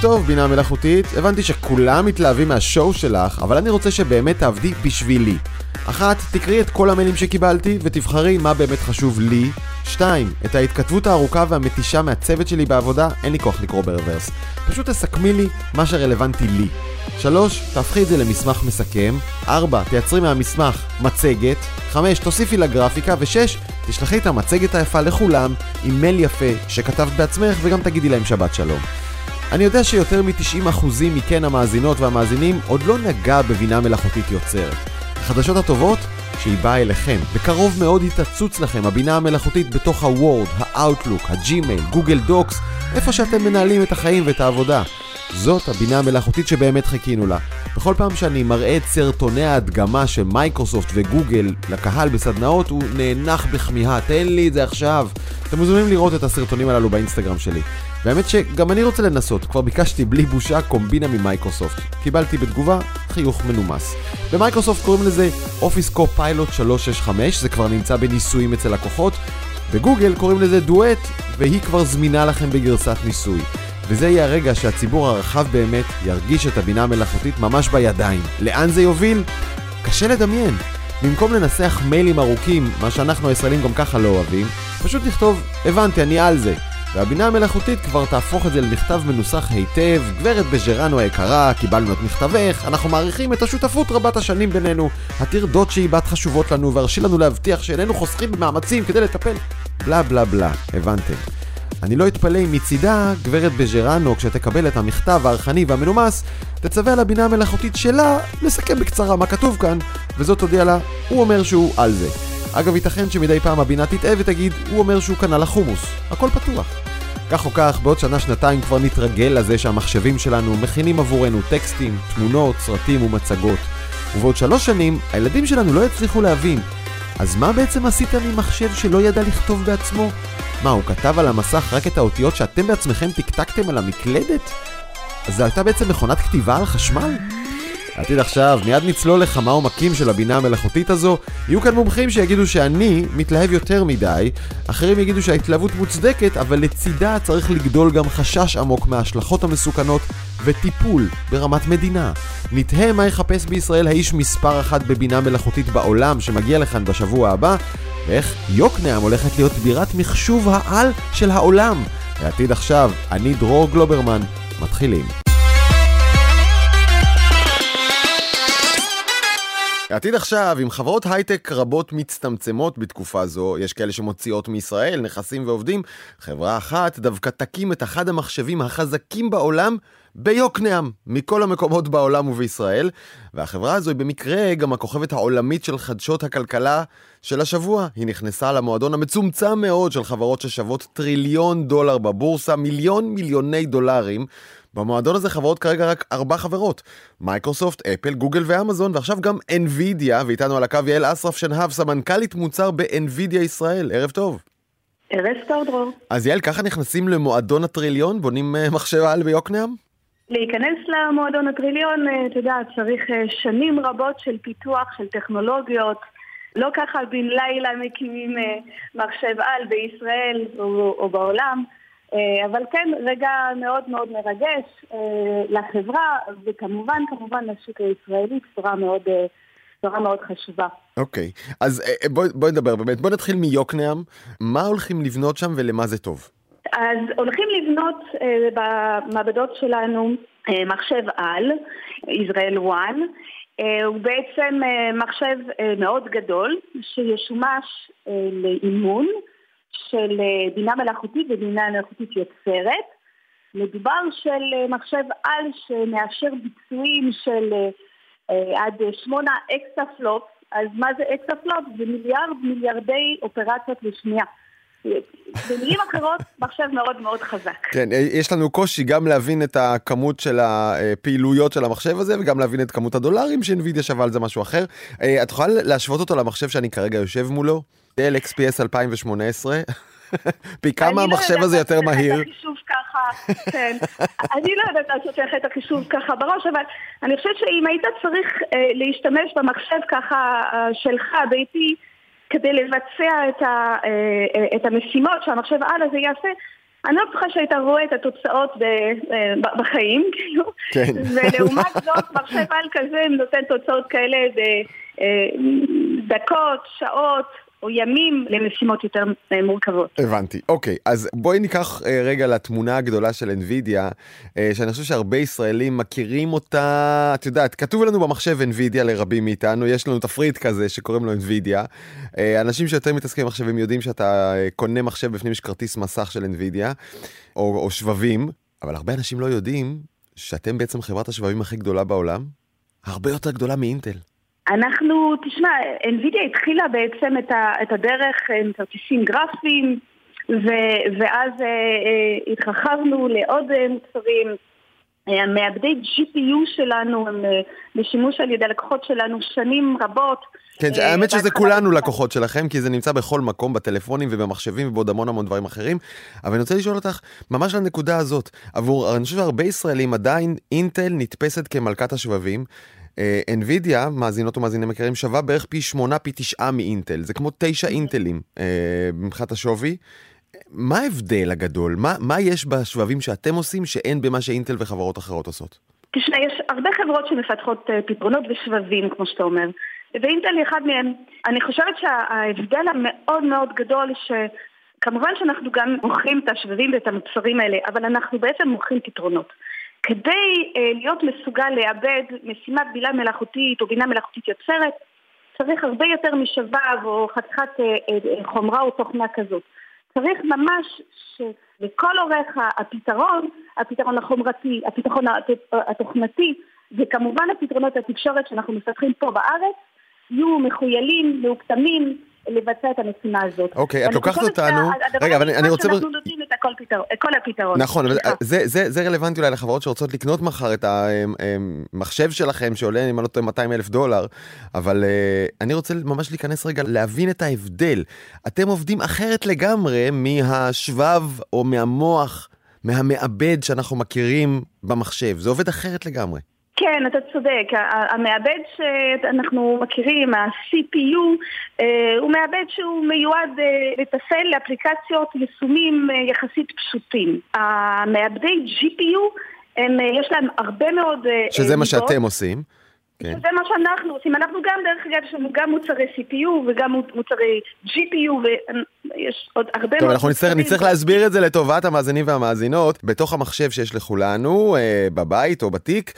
טוב, בינה מלאכותית. הבנתי שכולם מתלהבים מהשואו שלך, אבל אני רוצה שבאמת תעבדי בשבילי. אחת, תקראי את כל המיילים שקיבלתי ותבחרי מה באמת חשוב לי. שתיים, את ההתכתבות הארוכה והמתישה מהצוות שלי בעבודה, אין לי כוח לקרוא ברוורס. פשוט תסכמי לי מה שרלוונטי לי. שלוש, תהפכי את זה למסמך מסכם. ארבע, תייצרי מהמסמך מצגת. חמש, תוסיפי לגרפיקה. ושש, תשלחי את המצגת היפה לכולם עם מייל יפה שכתבת בעצמך וגם תגידי להם שבת שלום. אני יודע שיותר מ-90% מכן המאזינות והמאזינים עוד לא נגע בבינה מלאכותית יוצרת. החדשות הטובות, שהיא באה אליכם. בקרוב מאוד היא תצוץ לכם, הבינה המלאכותית בתוך ה Word, ה Outlook, ה Gmail, Google Docs, איפה שאתם מנהלים את החיים ואת העבודה. זאת הבינה המלאכותית שבאמת חיכינו לה. בכל פעם שאני מראה את סרטוני ההדגמה של מייקרוסופט וגוגל לקהל בסדנאות, הוא נאנח בכמיהה, תן לי את זה עכשיו. אתם מוזמנים לראות את הסרטונים הללו באינסטגרם שלי. והאמת שגם אני רוצה לנסות, כבר ביקשתי בלי בושה קומבינה ממייקרוסופט. קיבלתי בתגובה חיוך מנומס. במייקרוסופט קוראים לזה Office Co-Pilot 365, זה כבר נמצא בניסויים אצל לקוחות. בגוגל קוראים לזה דואט, והיא כבר זמינה לכם בגרסת ניסוי. וזה יהיה הרגע שהציבור הרחב באמת ירגיש את הבינה המלאכותית ממש בידיים. לאן זה יוביל? קשה לדמיין. במקום לנסח מיילים ארוכים, מה שאנחנו הישראלים גם ככה לא אוהבים, פשוט לכתוב, הבנתי, אני על זה. והבינה המלאכותית כבר תהפוך את זה למכתב מנוסח היטב, גברת בג'רנו היקרה, קיבלנו את מכתבך, אנחנו מעריכים את השותפות רבת השנים בינינו, הטרדות שהיבדת חשובות לנו, והרשי לנו להבטיח שאיננו חוסכים במאמצים כדי לטפל, בלה בלה בלה, הבנתם. אני לא אתפלא אם מצידה, גברת בג'רנו, כשתקבל את המכתב הארכני והמנומס, תצווה על הבינה המלאכותית שלה לסכם בקצרה מה כתוב כאן, וזאת תודיע לה, הוא אומר שהוא על זה. אגב, ייתכן שמדי פעם הבינה תטעה ותגיד, הוא אומר שהוא קנה לחומוס. הכל פתוח. כך או כך, בעוד שנה-שנתיים כבר נתרגל לזה שהמחשבים שלנו מכינים עבורנו טקסטים, תמונות, סרטים ומצגות. ובעוד שלוש שנים, הילדים שלנו לא יצליחו להבין. אז מה בעצם עשיתם עם מחשב שלא ידע לכתוב בעצמו? מה, הוא כתב על המסך רק את האותיות שאתם בעצמכם טקטקתם על המקלדת? אז זו הייתה בעצם מכונת כתיבה על חשמל? עתיד עכשיו, מיד נצלול לכמה עומקים של הבינה המלאכותית הזו. יהיו כאן מומחים שיגידו שאני מתלהב יותר מדי, אחרים יגידו שההתלהבות מוצדקת, אבל לצידה צריך לגדול גם חשש עמוק מההשלכות המסוכנות וטיפול ברמת מדינה. נתהה מה יחפש בישראל האיש מספר אחת בבינה מלאכותית בעולם שמגיע לכאן בשבוע הבא, ואיך יוקנעם הולכת להיות בירת מחשוב העל של העולם. לעתיד עכשיו, אני דרור גלוברמן, מתחילים. עתיד עכשיו, עם חברות הייטק רבות מצטמצמות בתקופה זו, יש כאלה שמוציאות מישראל נכסים ועובדים, חברה אחת דווקא תקים את אחד המחשבים החזקים בעולם ביוקנעם, מכל המקומות בעולם ובישראל, והחברה הזו היא במקרה גם הכוכבת העולמית של חדשות הכלכלה של השבוע. היא נכנסה למועדון המצומצם מאוד של חברות ששוות טריליון דולר בבורסה, מיליון מיליוני דולרים. במועדון הזה חברות כרגע רק ארבע חברות, מייקרוסופט, אפל, גוגל ואמזון, ועכשיו גם NVIDIA, ואיתנו על הקו יעל אסרף שנהב, סמנכ"לית מוצר ב-NVIDIA ישראל. ערב טוב. ערב טוב, דרור. אז יעל, ככה נכנסים למועדון הטריליון? בונים uh, מחשב על ביוקנעם? להיכנס למועדון הטריליון, uh, אתה יודע, צריך uh, שנים רבות של פיתוח, של טכנולוגיות. לא ככה בן לילה מקימים מחשב על בישראל או, או בעולם. אה, אבל כן, רגע מאוד מאוד מרגש אה, לחברה, וכמובן, כמובן לשוק הישראלי, בשורה מאוד, אה, בשורה מאוד חשובה. אוקיי, okay. אז בואי בוא נדבר באמת, בואי נתחיל מיוקנעם, מה הולכים לבנות שם ולמה זה טוב? אז הולכים לבנות במעבדות שלנו מחשב על, ישראל 1, הוא בעצם מחשב מאוד גדול שישומש לאימון. של אה, בינה מלאכותית ובינה מלאכותית יוצרת. מדובר של אה, מחשב על שמאשר ביצועים של אה, עד שמונה אקסטה פלופ, אז מה זה אקסטה פלופ? זה מיליארד מיליארדי אופרציות לשנייה. במילים אחרות, מחשב מאוד מאוד חזק. כן, יש לנו קושי גם להבין את הכמות של הפעילויות של המחשב הזה, וגם להבין את כמות הדולרים שאינווידיה שווה על זה משהו אחר. את יכולה להשוות אותו למחשב שאני כרגע יושב מולו? דל XPS 2018. פי כמה המחשב הזה יותר מהיר? אני לא יודעת לעשות את החישוב ככה, כן. אני לא יודעת לעשות איך את החישוב ככה בראש, אבל אני חושבת שאם היית צריך אה, להשתמש במחשב ככה אה, שלך, ביתי, כדי לבצע את, ה, אה, את המשימות שהמחשב על הזה יעשה, אני לא בטוחה שהיית רואה את התוצאות בחיים, כאילו, כן. ולעומת זאת מחשב על כזה נותן תוצאות כאלה בדקות, שעות. או ימים למשימות יותר אה, מורכבות. הבנתי. אוקיי, אז בואי ניקח אה, רגע לתמונה הגדולה של NVIDIA, אה, שאני חושב שהרבה ישראלים מכירים אותה, את יודעת, כתוב לנו במחשב NVIDIA לרבים מאיתנו, יש לנו תפריט כזה שקוראים לו NVIDIA. אנשים שיותר מתעסקים במחשבים יודעים שאתה קונה מחשב בפנים יש כרטיס מסך של NVIDIA, או, או שבבים, אבל הרבה אנשים לא יודעים שאתם בעצם חברת השבבים הכי גדולה בעולם, הרבה יותר גדולה מאינטל. אנחנו, תשמע, NVIDIA התחילה בעצם את, ה, את הדרך עם כרטיסים גרפיים, ו, ואז אה, אה, התרחבנו לעוד אה, מוצרים. המעבדי GPU שלנו הם אה, בשימוש על ידי הלקוחות שלנו שנים רבות. כן, אה, האמת שזה כולנו לקוחות שלכם, כי זה נמצא בכל מקום, בטלפונים ובמחשבים ובעוד המון המון דברים אחרים. אבל אני רוצה לשאול אותך, ממש לנקודה הזאת, עבור, אני חושב שהרבה ישראלים עדיין אינטל נתפסת כמלכת השבבים, NVIDIA, אה, מאזינות ומאזינים יקרים, שווה בערך פי שמונה, פי תשעה מאינטל. זה כמו תשע אינטלים אה, מבחינת השווי. מה ההבדל הגדול? מה, מה יש בשבבים שאתם עושים שאין במה שאינטל וחברות אחרות עושות? תשמע, יש הרבה חברות שמפתחות uh, פתרונות ושבבים, כמו שאתה אומר, ואינטל היא אחד מהם. אני חושבת שההבדל המאוד מאוד גדול, שכמובן שאנחנו גם מוכרים את השבבים ואת המוצרים האלה, אבל אנחנו בעצם מוכרים פתרונות. כדי אה, להיות מסוגל לאבד משימת בינה מלאכותית או בינה מלאכותית יוצרת, צריך הרבה יותר משבב או חתיכת אה, אה, חומרה או תוכנה כזאת. צריך ממש שלכל אורך הפתרון, הפתרון החומרתי, הפתרון התוכנתי וכמובן הפתרונות התקשורת שאנחנו מפתחים פה בארץ יהיו מחוילים, מאוקטמים, לבצע את המשימה הזאת. אוקיי, את לוקחת אותנו... רגע, אבל אני רוצה... אנחנו נותנים הכל פתרון, כל הפתרון. נכון, אבל זה, זה, זה רלוונטי אולי לחברות שרוצות לקנות מחר את המחשב שלכם, שעולה, אם אני לא טועה, 200 אלף דולר, אבל אה, אני רוצה ממש להיכנס רגע, להבין את ההבדל. אתם עובדים אחרת לגמרי מהשבב או מהמוח, מהמעבד שאנחנו מכירים במחשב. זה עובד אחרת לגמרי. כן, אתה צודק. המעבד שאנחנו מכירים, ה-CPU, אה, הוא מעבד שהוא מיועד אה, לתפעל לאפליקציות יישומים אה, יחסית פשוטים. המעבדי GPU, הם, יש להם הרבה מאוד... שזה מה שאתם עושים. כן. זה מה שאנחנו עושים. אנחנו גם, דרך אגב, יש לנו גם מוצרי CPU וגם מוצרי GPU ויש עוד הרבה מאוד... טוב, אנחנו נצטרך, נצטרך להסביר את זה לטובת המאזינים והמאזינות. בתוך המחשב שיש לכולנו, אה, בבית או בתיק,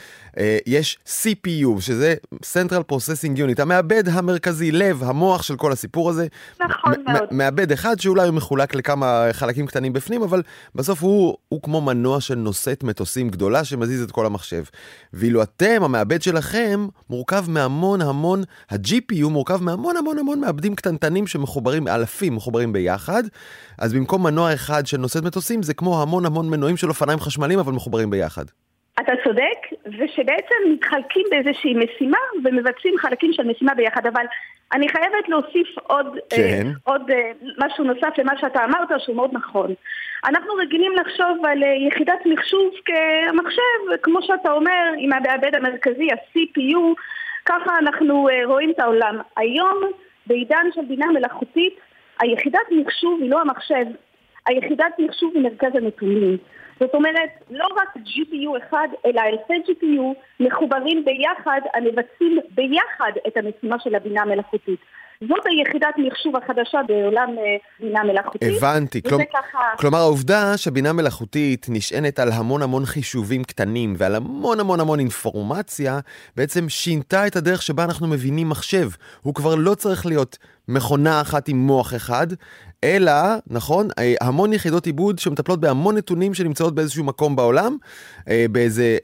יש CPU, שזה Central Processing Unit, המעבד המרכזי, לב, המוח של כל הסיפור הזה. נכון מאוד. מעבד אחד שאולי הוא מחולק לכמה חלקים קטנים בפנים, אבל בסוף הוא, הוא כמו מנוע של נושאת מטוסים גדולה שמזיז את כל המחשב. ואילו אתם, המעבד שלכם, מורכב מהמון המון, ה-GPU מורכב מהמון המון המון מעבדים קטנטנים שמחוברים, אלפים מחוברים ביחד, אז במקום מנוע אחד של נושאת מטוסים, זה כמו המון המון מנועים של אופניים חשמליים, אבל מחוברים ביחד. אתה צודק, ושבעצם מתחלקים באיזושהי משימה ומבצעים חלקים של משימה ביחד, אבל אני חייבת להוסיף עוד, אה, כן. uh, עוד uh, משהו נוסף למה שאתה אמרת, שהוא מאוד נכון. אנחנו רגילים לחשוב על uh, יחידת מחשוב כמחשב, כמו שאתה אומר, עם המעבד המרכזי, ה-CPU, ככה אנחנו uh, רואים את העולם. היום, בעידן של בינה מלאכותית, היחידת מחשוב היא לא המחשב, היחידת מחשוב היא מרכז הנתונים. זאת אומרת, לא רק GPU אחד, אלא אלפי GPU מחוברים ביחד, המבצעים ביחד את המשימה של הבינה המלאכותית. זאת היחידת מחשוב החדשה בעולם אה, בינה מלאכותית. הבנתי, כלומר, ככה... כלומר העובדה שבינה מלאכותית נשענת על המון המון חישובים קטנים ועל המון המון המון אינפורמציה, בעצם שינתה את הדרך שבה אנחנו מבינים מחשב. הוא כבר לא צריך להיות מכונה אחת עם מוח אחד, אלא, נכון, אה, המון יחידות עיבוד שמטפלות בהמון נתונים שנמצאות באיזשהו מקום בעולם, אה, באיזה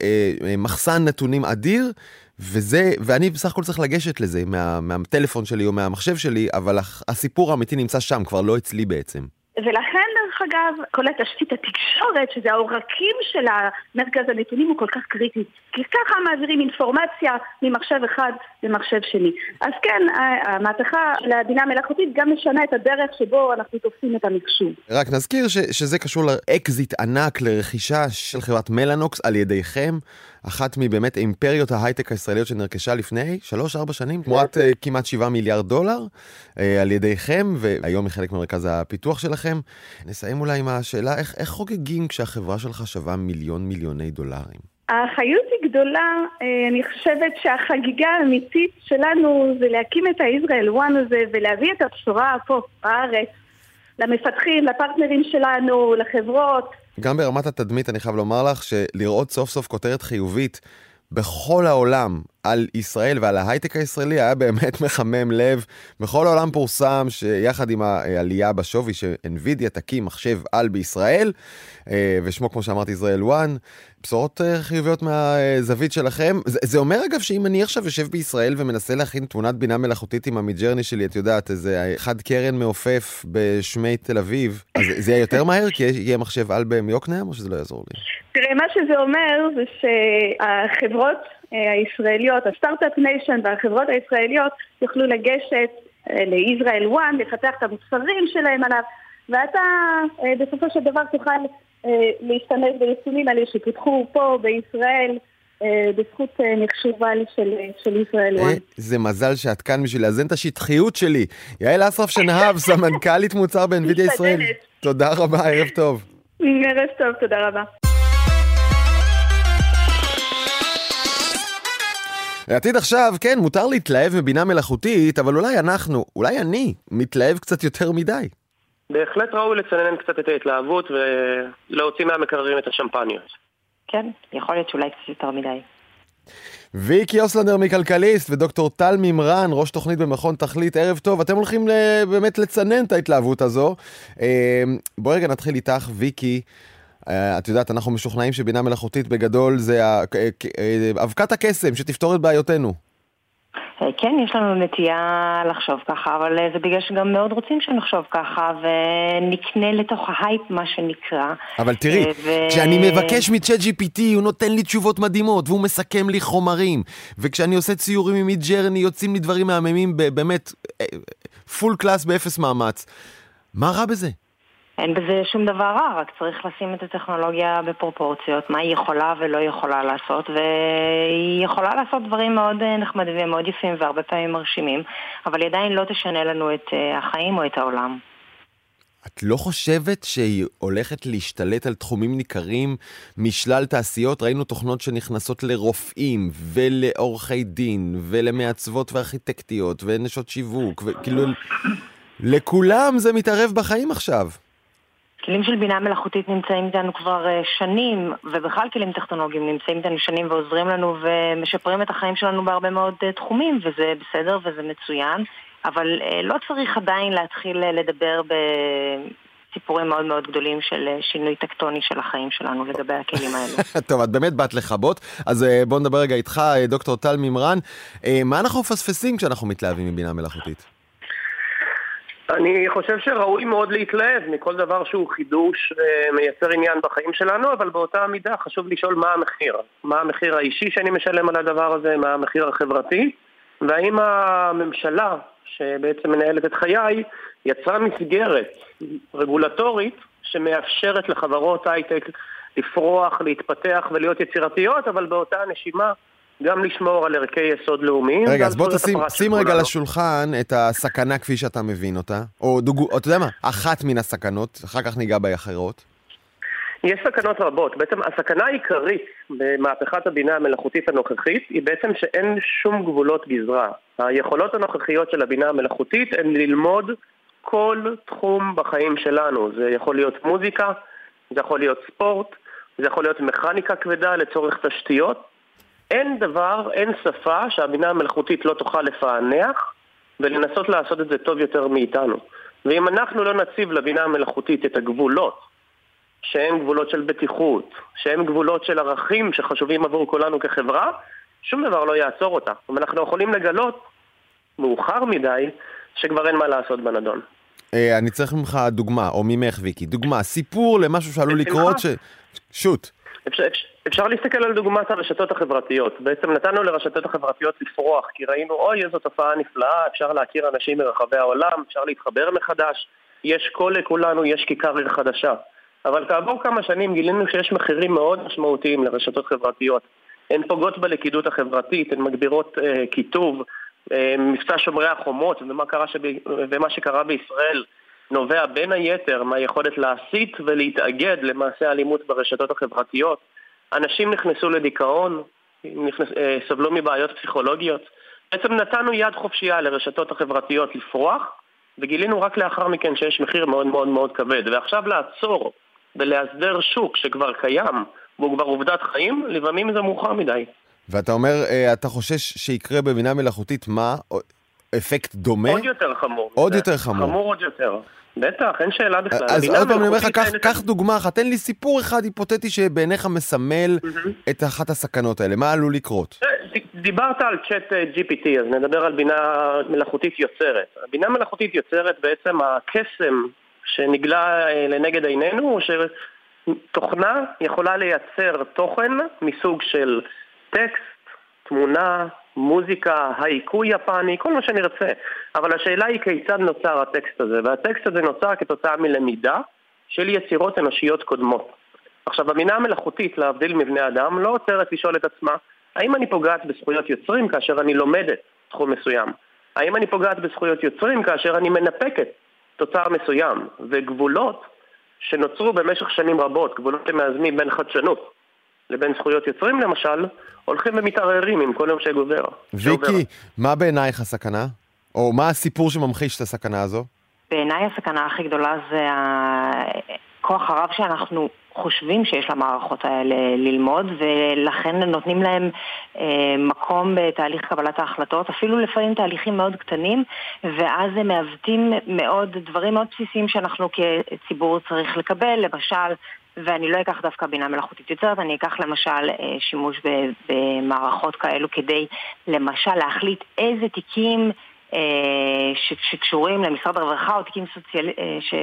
מחסן נתונים אדיר. וזה, ואני בסך הכל צריך לגשת לזה מה, מהטלפון שלי או מהמחשב שלי, אבל הסיפור האמיתי נמצא שם, כבר לא אצלי בעצם. ולכן, דרך אגב, כל התשתית התקשורת, שזה העורקים של מרכז הנתונים, הוא כל כך קריטי. כי ככה מעבירים אינפורמציה ממחשב אחד למחשב שני. אז כן, המהפכה של הבינה המלאכותית גם משנה את הדרך שבו אנחנו תופסים את המחשוב. רק נזכיר ש- שזה קשור לאקזיט ענק לרכישה של חברת מלאנוקס על ידיכם. אחת מבאמת אימפריות ההייטק הישראליות שנרכשה לפני 3-4 שנים, תמורת uh, כמעט 7 מיליארד דולר uh, על ידיכם, והיום היא חלק ממרכז הפיתוח שלכם. נסיים אולי עם השאלה, איך, איך חוגגים כשהחברה שלך שווה מיליון מיליוני דולרים? האחריות היא גדולה, אה, אני חושבת שהחגיגה האמיתית שלנו זה להקים את ה-Israel One הזה ולהביא את הבשורה פה, בארץ, למפתחים, לפרטנרים שלנו, לחברות. גם ברמת התדמית אני חייב לומר לך שלראות סוף סוף כותרת חיובית בכל העולם על ישראל ועל ההייטק הישראלי היה באמת מחמם לב. בכל העולם פורסם שיחד עם העלייה בשווי שאנבידיה תקים מחשב על בישראל, אה, ושמו כמו שאמרתי ישראל 1, בשורות אה, חיוביות מהזווית שלכם. זה, זה אומר אגב שאם אני עכשיו יושב בישראל ומנסה להכין תמונת בינה מלאכותית עם ה Midjourney שלי, את יודעת, איזה חד קרן מעופף בשמי תל אביב, אז זה יהיה יותר מהר כי יהיה מחשב על ביוקנעם או שזה לא יעזור לי? תראה, מה שזה אומר זה שהחברות הישראליות, ה startup nation והחברות הישראליות יוכלו לגשת אה, לישראל 1, לפתח את המוצרים שלהם עליו, ואתה בסופו של דבר תוכל להשתמש ביישומים האלה שפותחו פה בישראל. בזכות מחשובה של, של ישראל וואן. זה מזל שאת כאן בשביל לאזן את השטחיות שלי. יעל אסרף שנהב, סמנכ"לית מוצר באנווידיה ישראל. תודה רבה, ערב טוב. ערב טוב, תודה רבה. לעתיד עכשיו, כן, מותר להתלהב מבינה מלאכותית, אבל אולי אנחנו, אולי אני, מתלהב קצת יותר מדי. בהחלט ראוי לצנן קצת את ההתלהבות ולהוציא מהמקררים את השמפניות. כן, יכול להיות שאולי קצת יותר מדי. ויקי אוסלנדר מכלכליסט ודוקטור טל מימרן, ראש תוכנית במכון תכלית, ערב טוב. אתם הולכים באמת לצנן את ההתלהבות הזו. אה, בואי רגע נתחיל איתך, ויקי. אה, את יודעת, אנחנו משוכנעים שבינה מלאכותית בגדול זה אה, אבקת הקסם שתפתור את בעיותינו. אה, כן, יש לנו נטייה לחשוב ככה, אבל זה בגלל שגם מאוד רוצים שנחשוב ככה, ונקנה לתוך ההייפ, מה שנקרא. אבל תראי, ו... כשאני מבקש מ ChatGPT, הוא נותן לי תשובות מדהימות, והוא מסכם לי חומרים, וכשאני עושה ציורים עם Midjourney, יוצאים לי דברים מהממים, באמת, full class באפס מאמץ. מה רע בזה? אין בזה שום דבר רע, רק צריך לשים את הטכנולוגיה בפרופורציות, מה היא יכולה ולא יכולה לעשות, והיא יכולה לעשות דברים מאוד אה, נחמדים ומאוד יפים והרבה פעמים מרשימים, אבל היא עדיין לא תשנה לנו את אה, החיים או את העולם. את לא חושבת שהיא הולכת להשתלט על תחומים ניכרים משלל תעשיות? ראינו תוכנות שנכנסות לרופאים ולעורכי דין ולמעצבות וארכיטקטיות ונשות שיווק, וכאילו לכולם זה מתערב בחיים עכשיו. כלים של בינה מלאכותית נמצאים איתנו כבר uh, שנים, ובכלל כלים טכנולוגיים נמצאים איתנו שנים ועוזרים לנו ומשפרים את החיים שלנו בהרבה מאוד uh, תחומים, וזה בסדר וזה מצוין, אבל uh, לא צריך עדיין להתחיל לדבר בסיפורים מאוד מאוד גדולים של שינוי טקטוני של החיים שלנו לגבי הכלים האלה. טוב, את באמת באת לכבות, אז בוא נדבר רגע איתך, דוקטור טל מימרן. מה אנחנו מפספסים כשאנחנו מתלהבים מבינה מלאכותית? אני חושב שראוי מאוד להתלהב מכל דבר שהוא חידוש אה, עניין בחיים שלנו, אבל באותה מידה חשוב לשאול מה המחיר. מה המחיר האישי שאני משלם על הדבר הזה, מה המחיר החברתי, והאם הממשלה, שבעצם מנהלת את חיי, יצרה מסגרת רגולטורית שמאפשרת לחברות הייטק לפרוח, להתפתח ולהיות יצירתיות, אבל באותה נשימה גם לשמור על ערכי יסוד לאומיים. רגע, אז בוא תשים שים רגע על השולחן את הסכנה כפי שאתה מבין אותה, או דוג... או אתה יודע מה, אחת מן הסכנות, אחר כך ניגע באחרות. יש סכנות רבות. בעצם הסכנה העיקרית במהפכת הבינה המלאכותית הנוכחית היא בעצם שאין שום גבולות גזרה. היכולות הנוכחיות של הבינה המלאכותית הן ללמוד כל תחום בחיים שלנו. זה יכול להיות מוזיקה, זה יכול להיות ספורט, זה יכול להיות מכניקה כבדה לצורך תשתיות, אין דבר, אין שפה שהבינה המלאכותית לא תוכל לפענח ולנסות לעשות את זה טוב יותר מאיתנו. ואם אנחנו לא נציב לבינה המלאכותית את הגבולות, שהם גבולות של בטיחות, שהם גבולות של ערכים שחשובים עבור כולנו כחברה, שום דבר לא יעצור אותה. ואנחנו יכולים לגלות, מאוחר מדי, שכבר אין מה לעשות בנדון. אה, אני צריך ממך דוגמה, או ממך ויקי, דוגמה, סיפור למשהו שעלול לקרות ש... שוט. אפשר, להסתכל על דוגמת הרשתות החברתיות. בעצם נתנו לרשתות החברתיות לפרוח, כי ראינו, אוי, איזו תופעה נפלאה, אפשר להכיר אנשים מרחבי העולם, אפשר להתחבר מחדש, יש קול לכולנו, יש כיכר עיר חדשה. אבל כעבור כמה שנים גילינו שיש מחירים מאוד משמעותיים לרשתות חברתיות. הן פוגעות בלכידות החברתית, הן מגבירות אה, קיטוב. אה, מבצע שומרי החומות ומה, שב... ומה שקרה בישראל נובע בין היתר מהיכולת להסית ולהתאגד למעשה האלימות ברשתות החברתיות. אנשים נכנסו לדיכאון, נכנס... אה, סבלו מבעיות פסיכולוגיות. בעצם נתנו יד חופשייה לרשתות החברתיות לפרוח, וגילינו רק לאחר מכן שיש מחיר מאוד מאוד מאוד כבד. ועכשיו לעצור ולהסדר שוק שכבר קיים, והוא כבר עובדת חיים, לפעמים זה מאוחר מדי. ואתה אומר, אה, אתה חושש שיקרה בבינה מלאכותית מה? אפקט דומה? עוד יותר חמור. עוד יותר חמור. חמור עוד יותר. בטח, אין שאלה בכלל. אז עוד פעם אני אומר לך, קח דוגמה אחת, תן לי סיפור אחד היפותטי שבעיניך מסמל את אחת הסכנות האלה, מה עלול לקרות? אה, דיברת על צ'אט אה, GPT, אז נדבר על בינה מלאכותית יוצרת. בינה מלאכותית יוצרת בעצם הקסם שנגלה לנגד עינינו, הוא שתוכנה יכולה לייצר תוכן מסוג של טקסט, תמונה, מוזיקה, הייקו יפני, כל מה שנרצה. אבל השאלה היא כיצד נוצר הטקסט הזה, והטקסט הזה נוצר כתוצאה מלמידה של יצירות אנושיות קודמות. עכשיו, הבינה המלאכותית, להבדיל מבני אדם, לא עוצרת לשאול את עצמה, האם אני פוגעת בזכויות יוצרים כאשר אני לומדת תחום מסוים? האם אני פוגעת בזכויות יוצרים כאשר אני מנפקת תוצר מסוים? וגבולות שנוצרו במשך שנים רבות, גבולות שמאזנים בין חדשנות לבין זכויות יוצרים למשל, הולכים ומתערערים עם כל יום שגובר. ויקי, מה בעינייך הסכנה? או מה הסיפור שממחיש את הסכנה הזו? בעיניי הסכנה הכי גדולה זה הכוח הרב שאנחנו חושבים שיש למערכות האלה ללמוד, ולכן נותנים להם אה, מקום בתהליך קבלת ההחלטות, אפילו לפעמים תהליכים מאוד קטנים, ואז הם מעוותים מאוד דברים מאוד בסיסיים שאנחנו כציבור צריך לקבל, למשל ואני לא אקח דווקא בינה מלאכותית יוצרת, אני אקח למשל אה, שימוש במערכות כאלו כדי למשל להחליט איזה תיקים שקשורים למשרד הרווחה או תיקים סוציאל... אה, ש...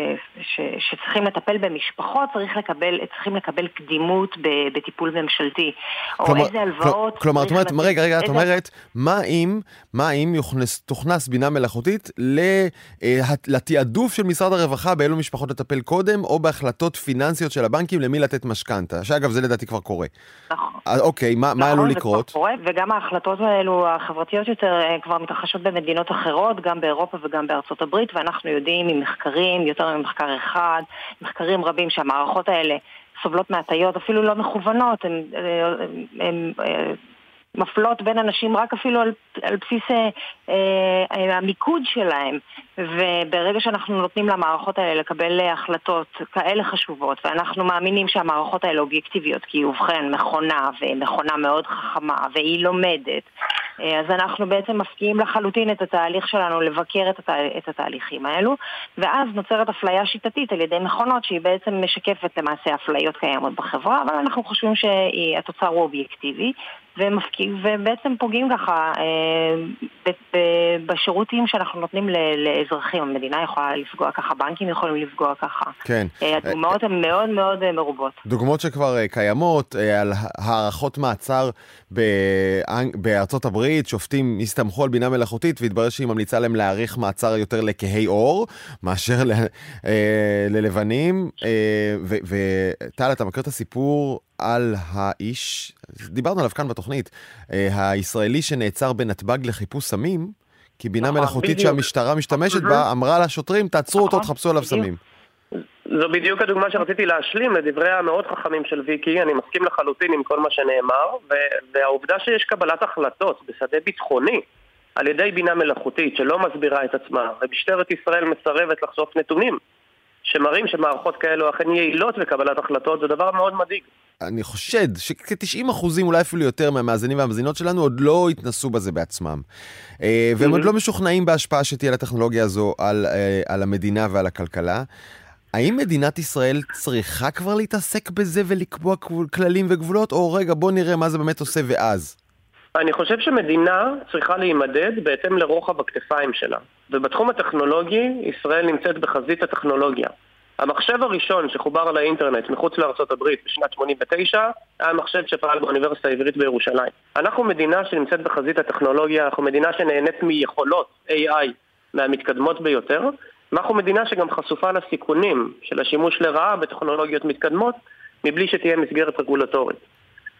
ש... שצריכים לטפל במשפחות, צריך לקבל, צריכים לקבל קדימות בטיפול ממשלתי. או כלומר, איזה הלוואות... כלומר, את אומרת, רגע, רגע, את אומרת, מה אם, מה אם יוכנס, תוכנס בינה מלאכותית אה, לתעדוף של משרד הרווחה באילו משפחות לטפל קודם, או בהחלטות פיננסיות של הבנקים למי לתת משכנתה, שאגב, זה לדעתי כבר קורה. נכון. אוקיי, מה, נכון, מה עלול לקרות? קורה, וגם ההחלטות האלו, החברתיות יותר, כבר מתרחשות במדינות אחרות, גם באירופה וגם בארצות הברית, ואנחנו יודעים ממחקרים, יותר ממחקר אחד, מחקרים רבים שהמערכות האלה סובלות מהטיות אפילו לא מכוונות, הן מפלות בין אנשים רק אפילו על, על בסיס אה, אה, המיקוד שלהם. וברגע שאנחנו נותנים למערכות האלה לקבל החלטות כאלה חשובות, ואנחנו מאמינים שהמערכות האלה אובייקטיביות, כי ובכן מכונה, ומכונה מאוד חכמה, והיא לומדת, אה, אז אנחנו בעצם מפקיעים לחלוטין את התהליך שלנו לבקר את, התה, את התהליכים האלו, ואז נוצרת אפליה שיטתית על ידי מכונות שהיא בעצם משקפת למעשה אפליות קיימות בחברה, אבל אנחנו חושבים שהתוצר הוא אובייקטיבי, ומפקיעים, ובעצם פוגעים ככה אה, בשירותים שאנחנו נותנים לאזרחים. המדינה יכולה לפגוע ככה, בנקים יכולים לפגוע ככה. כן. אה, הדוגמאות הן מאוד מאוד מרובות. דוגמאות שכבר קיימות, על הארכות מעצר בארצות הברית. הברית, שופטים הסתמכו על בינה מלאכותית והתברר שהיא ממליצה להם להאריך מעצר יותר לכהי עור מאשר ל, אה, ללבנים. אה, וטל, אתה מכיר את הסיפור על האיש, דיברנו עליו כאן בתוכנית, אה, הישראלי שנעצר בנתב"ג לחיפוש סמים, כי בינה נכון, מלאכותית בדיוק. שהמשטרה משתמשת בה אמרה לשוטרים, תעצרו אותו, נכון, תחפשו עליו סמים. זו בדיוק הדוגמה שרציתי להשלים לדברי המאוד חכמים של ויקי, אני מסכים לחלוטין עם כל מה שנאמר, והעובדה שיש קבלת החלטות בשדה ביטחוני על ידי בינה מלאכותית שלא מסבירה את עצמה, ומשטרת ישראל מסרבת לחשוף נתונים שמראים שמערכות כאלו אכן יעילות בקבלת החלטות, זה דבר מאוד מדאיג. אני חושד שכ-90 אחוזים, אולי אפילו יותר מהמאזינים והמאזינות שלנו, עוד לא התנסו בזה בעצמם. אה, והם עוד לא משוכנעים בהשפעה שתהיה לטכנולוגיה הזו על, אה, על המדינה ועל הכלכלה. האם מדינת ישראל צריכה כבר להתעסק בזה ולקבוע כללים וגבולות, או רגע, בוא נראה מה זה באמת עושה ואז? אני חושב שמדינה צריכה להימדד בהתאם לרוחב הכתפיים שלה. ובתחום הטכנולוגי, ישראל נמצאת בחזית הטכנולוגיה. המחשב הראשון שחובר על האינטרנט מחוץ לארצות הברית בשנת 89 היה מחשב שפעל באוניברסיטה העברית בירושלים. אנחנו מדינה שנמצאת בחזית הטכנולוגיה, אנחנו מדינה שנהנית מיכולות AI מהמתקדמות ביותר, אנחנו מדינה שגם חשופה לסיכונים של השימוש לרעה בטכנולוגיות מתקדמות מבלי שתהיה מסגרת רגולטורית.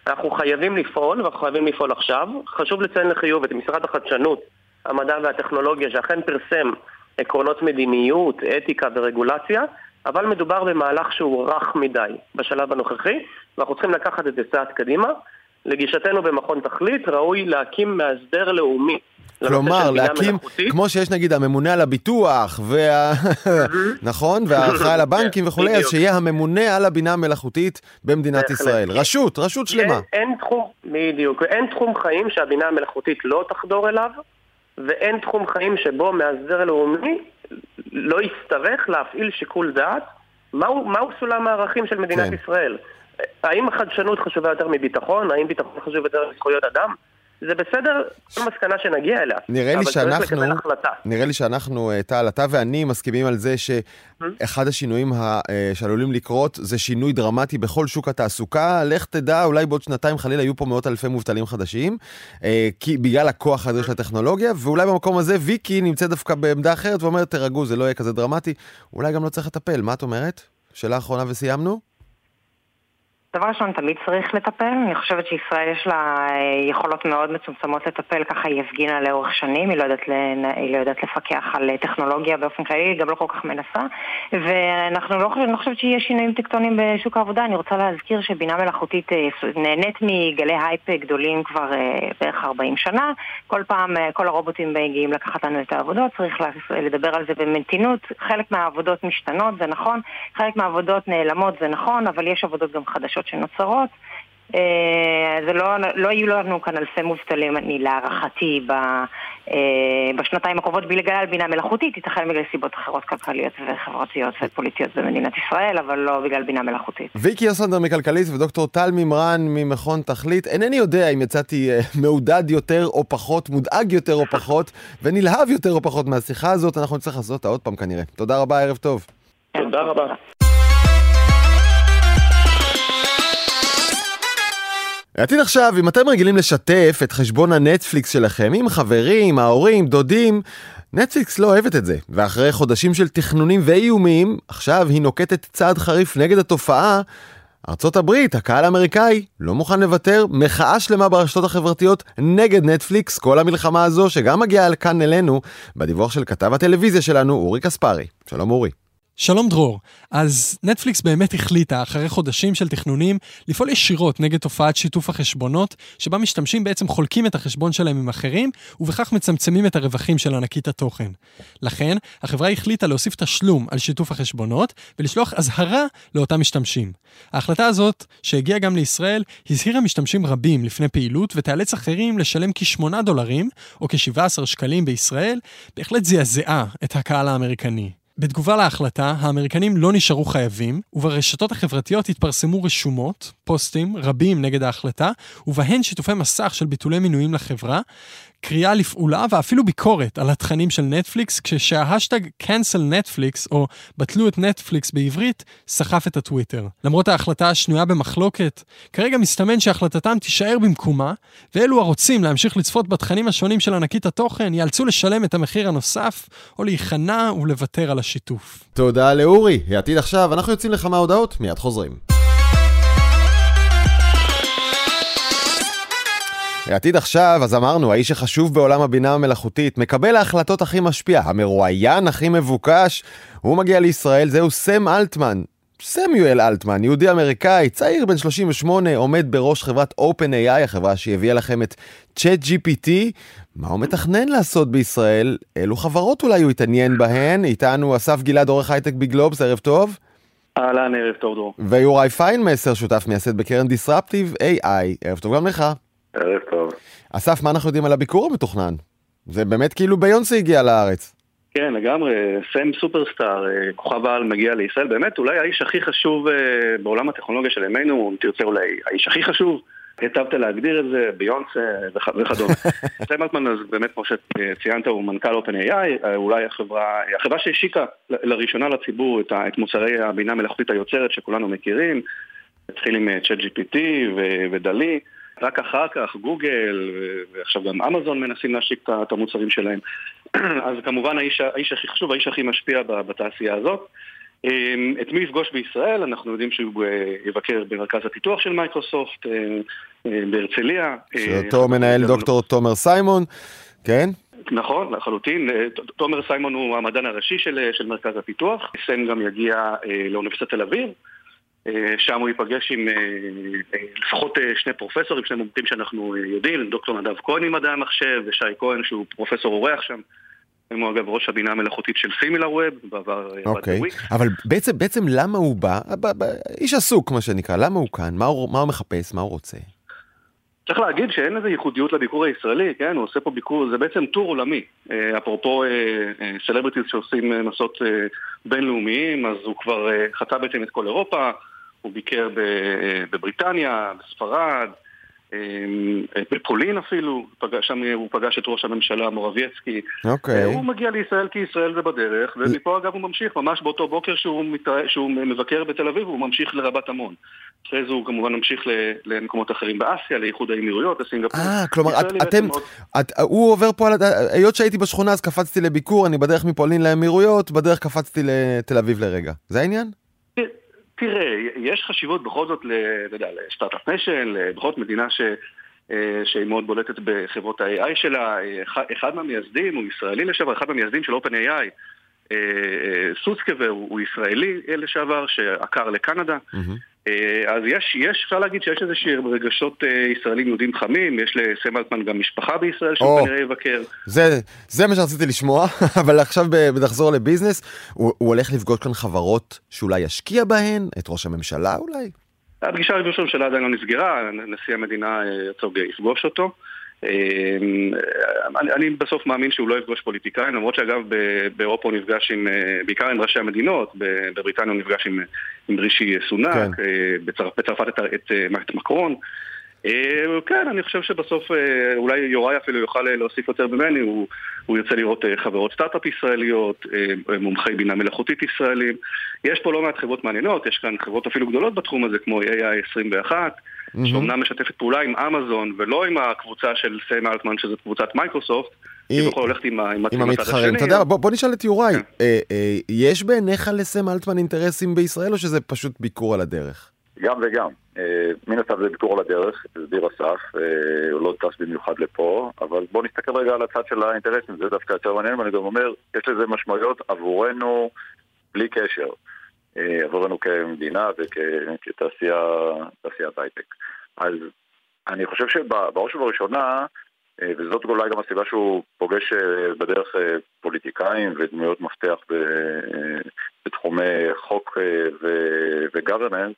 אנחנו חייבים לפעול, ואנחנו חייבים לפעול עכשיו. חשוב לציין לחיוב את משרד החדשנות, המדע והטכנולוגיה, שאכן פרסם עקרונות מדיניות, אתיקה ורגולציה, אבל מדובר במהלך שהוא רך מדי בשלב הנוכחי, ואנחנו צריכים לקחת את זה צעד קדימה. לגישתנו במכון תכלית ראוי להקים מאסדר לאומי כלומר, להקים, כמו שיש נגיד הממונה על הביטוח, וה... נכון? והאחראי על הבנקים כן, וכולי, אז שיהיה הממונה על הבינה המלאכותית במדינת ישראל. רשות, רשות שלמה. אין תחום, בדיוק, אין תחום חיים שהבינה המלאכותית לא תחדור אליו, ואין תחום חיים שבו מאסדר לאומי לא יצטרך להפעיל שיקול דעת מהו, מהו סולם הערכים של מדינת כן. ישראל. האם החדשנות חשובה יותר מביטחון? האם ביטחון חשוב יותר מזכויות אדם? זה בסדר, זו מסקנה שנגיע אליה. נראה לי שאנחנו, נראה לי שאנחנו, אה, טל, אתה ואני מסכימים על זה שאחד השינויים אה, שעלולים לקרות זה שינוי דרמטי בכל שוק התעסוקה. לך תדע, אולי בעוד שנתיים חלילה יהיו פה מאות אלפי מובטלים חדשים, אה, כי בגלל הכוח הזה של הטכנולוגיה, ואולי במקום הזה ויקי נמצאת דווקא בעמדה אחרת ואומרת, תירגעו, זה לא יהיה כזה דרמטי, אולי גם לא צריך לטפל. מה את אומרת? שאלה אחרונה וסיימנו? דבר ראשון, תמיד צריך לטפל. אני חושבת שישראל יש לה אה, יכולות מאוד מצומצמות לטפל, ככה היא הפגינה לאורך שנים, היא לא יודעת, היא לא יודעת לפקח על אה, טכנולוגיה באופן כללי, היא גם לא כל כך מנסה. ואנחנו לא חושבת, לא חושבת שיהיה שינויים טקטוניים בשוק העבודה. אני רוצה להזכיר שבינה מלאכותית אה, נהנית מגלי הייפ גדולים כבר בערך 40 שנה. כל פעם, כל הרובוטים מגיעים לקחת לנו את העבודות, צריך לדבר על זה במתינות. חלק מהעבודות משתנות, זה נכון, חלק מהעבודות נעלמות, זה נכון, אבל יש עבודות גם חדשות. שנוצרות. אה, זה לא, לא יהיו לנו כאן אלפי מובטלים, אני להערכתי, ב, אה, בשנתיים הקרובות בגלל בינה מלאכותית, ייתכן בגלל סיבות אחרות כלכליות וחברתיות ופוליטיות במדינת ישראל, אבל לא בגלל בינה מלאכותית. ויקי יוסנדר מכלכליסט ודוקטור טל מימרן ממכון תכלית, אינני יודע אם יצאתי אה, מעודד יותר או פחות, מודאג יותר או פחות, ונלהב יותר או פחות מהשיחה הזאת, אנחנו נצטרך לעשות אותה עוד פעם כנראה. תודה רבה, ערב טוב. תודה רבה. לעתיד עכשיו, אם אתם רגילים לשתף את חשבון הנטפליקס שלכם עם חברים, ההורים, דודים, נטפליקס לא אוהבת את זה, ואחרי חודשים של תכנונים ואיומים, עכשיו היא נוקטת צעד חריף נגד התופעה. ארצות הברית, הקהל האמריקאי, לא מוכן לוותר, מחאה שלמה ברשתות החברתיות נגד נטפליקס, כל המלחמה הזו שגם מגיעה כאן אלינו, בדיווח של כתב הטלוויזיה שלנו, אורי קספרי. שלום אורי. שלום דרור, אז נטפליקס באמת החליטה, אחרי חודשים של תכנונים, לפעול ישירות נגד תופעת שיתוף החשבונות, שבה משתמשים בעצם חולקים את החשבון שלהם עם אחרים, ובכך מצמצמים את הרווחים של ענקית התוכן. לכן, החברה החליטה להוסיף תשלום על שיתוף החשבונות, ולשלוח אזהרה לאותם משתמשים. ההחלטה הזאת, שהגיעה גם לישראל, הזהירה משתמשים רבים לפני פעילות, ותאלץ אחרים לשלם כ-8 דולרים, או כ-17 שקלים בישראל, בהחלט זעזעה את הקהל האמריקני. בתגובה להחלטה, האמריקנים לא נשארו חייבים, וברשתות החברתיות התפרסמו רשומות, פוסטים, רבים נגד ההחלטה, ובהן שיתופי מסך של ביטולי מינויים לחברה, קריאה לפעולה ואפילו ביקורת על התכנים של נטפליקס, כשההאשטג cancel Netflix, או בטלו את נטפליקס בעברית, סחף את הטוויטר. למרות ההחלטה השנויה במחלוקת, כרגע מסתמן שהחלטתם תישאר במקומה, ואלו הרוצים להמשיך לצפות בתכנים השונים של ענקית התוכן, ייאלצו לשלם את המחיר הנוסף, או להיכנע ולוותר על השיתוף. תודה לאורי. העתיד עכשיו, אנחנו יוצאים לכמה הודעות, מיד חוזרים. עתיד עכשיו, אז אמרנו, האיש החשוב בעולם הבינה המלאכותית, מקבל ההחלטות הכי משפיע, המרואיין הכי מבוקש, הוא מגיע לישראל, זהו סם אלטמן. סמיואל אלטמן, יהודי אמריקאי, צעיר בן 38, עומד בראש חברת OpenAI, החברה שהביאה לכם את ChatGPT. מה הוא מתכנן לעשות בישראל? אילו חברות אולי הוא יתעניין בהן? איתנו אסף גלעד, עורך הייטק בגלובס, ערב טוב. אהלן, ערב טוב דרור. ויוראי פיינמסר, שותף מייסד בקרן Disruptive AI, ערב טוב גם לך. ערב טוב. אסף, מה אנחנו יודעים על הביקור המתוכנן? זה באמת כאילו ביונסה הגיע לארץ. כן, לגמרי, סם סופרסטאר, אה, כוכב העל מגיע לישראל, באמת אולי האיש הכי חשוב אה, בעולם הטכנולוגיה של ימינו, אם תרצה אולי האיש הכי חשוב, היטבת להגדיר את זה, ביונסה וכדומה. סם אלטמן, אז באמת כמו שציינת, הוא מנכ"ל OpenAI, אה, אולי החברה, החברה שהשיקה לראשונה לציבור את, את מוצרי הבינה המלאכותית היוצרת שכולנו מכירים, התחיל עם ChatGPT ו DALL-E. רק אחר כך גוגל ועכשיו גם אמזון מנסים להשיק את המוצרים שלהם. אז כמובן האיש, האיש הכי חשוב, האיש הכי משפיע בתעשייה הזאת. אמ, את מי יפגוש בישראל? אנחנו יודעים שהוא אה, יבקר במרכז הפיתוח של מייקרוסופט אה, בהרצליה. שאותו מנהל דוקטור תומר סיימון, כן? נכון, לחלוטין. תומר סיימון הוא המדען הראשי של, של מרכז הפיתוח. סם גם יגיע לאוניברסיטת תל אביב. שם הוא ייפגש עם לפחות שני פרופסורים, שני מומחים שאנחנו יודעים, דוקטור נדב כהן ממדעי המחשב ושי כהן שהוא פרופסור אורח שם. הוא אגב ראש הבינה המלאכותית של סימילר ווב, בעבר אוקיי, אבל בעצם, בעצם למה הוא בא, איש עסוק מה שנקרא, למה הוא כאן, מה הוא, מה הוא מחפש, מה הוא רוצה? צריך להגיד שאין איזה ייחודיות לביקור הישראלי, כן? הוא עושה פה ביקור, זה בעצם טור עולמי. אפרופו סלבריטיז שעושים מסעות בינלאומיים, אז הוא כבר חצה בעצם את כל אירופה, הוא ביקר בבריטניה, בספרד, אה, בפולין אפילו, שם הוא פגש את ראש הממשלה מורבייצקי. אוקיי. הוא מגיע לישראל כי ישראל זה בדרך, ומפה אגב הוא ממשיך, ממש באותו בוקר שהוא, מתרא... שהוא מבקר בתל אביב, הוא ממשיך לרבת עמון. אחרי זה הוא כמובן ממשיך למקומות אחרים באסיה, לאיחוד האמירויות, לסינגפור. אה, כלומר, את, אתם, מאוד... את, הוא עובר פה על... היות שהייתי בשכונה אז קפצתי לביקור, אני בדרך מפולין לאמירויות, בדרך קפצתי לתל אביב לרגע. זה העניין? תראה, יש חשיבות בכל זאת, ל Start-Up Nation, בכל זאת מדינה ש... אה, שהיא מאוד בולטת בחברות ה-AI שלה, אחד מהמייסדים הוא ישראלי לשעבר, אחד מהמייסדים של OpenAI, אה, אה, סוצקבר הוא ישראלי לשעבר שעקר לקנדה. Mm-hmm. אה, אז יש, יש, אפשר להגיד שיש איזה שהם רגשות אה, ישראלים יהודים חמים, יש לסם אלטמן גם משפחה בישראל שהוא כנראה יבקר. זה, זה מה שרציתי לשמוע, אבל עכשיו נחזור לביזנס, הוא, הוא הולך לפגוש כאן חברות שאולי ישקיע בהן, את ראש הממשלה אולי? הפגישה עם ראש הממשלה עדיין לא נסגרה, נשיא המדינה יצוג יפגוש אותו. אמ, אני, אני בסוף מאמין שהוא לא יפגוש פוליטיקאים, למרות שאגב באירופה הוא נפגש עם, אה, בעיקר עם ראשי המדינות, בבריטניה הוא נפגש עם, עם רישי סונאק, כן. אה, בצר, בצרפת את, את, את מקרון. אה, כן, אני חושב שבסוף אולי יוראי אפילו יוכל להוסיף יותר ממני, הוא, הוא ירצה לראות חברות סטארט-אפ ישראליות, מומחי בינה מלאכותית ישראלים. יש פה לא מעט חברות מעניינות, יש כאן חברות אפילו גדולות בתחום הזה כמו AI 21. Mm-hmm. שאומנם משתפת פעולה עם אמזון ולא עם הקבוצה של סם אלטמן שזאת קבוצת מייקרוסופט, היא בכל הולכת עם, עם, עם המתחרים. אתה יודע, בוא, בוא נשאל את יוראי, כן. אה, אה, יש בעיניך לסם אלטמן אינטרסים בישראל או שזה פשוט ביקור על הדרך? גם וגם. אה, מן הסתם זה ביקור על הדרך, הסביר אסף, אה, הוא לא טס במיוחד לפה, אבל בוא נסתכל רגע על הצד של האינטרסים, זה דווקא יותר מעניין, ואני גם אומר, יש לזה משמעויות עבורנו בלי קשר. אה, עבורנו כמדינה וכתעשיית הייטק. אז אני חושב שבראש ובראשונה, אה, וזאת אולי גם הסיבה שהוא פוגש אה, בדרך פוליטיקאים ודמויות מפתח בתחומי חוק וגוורננס,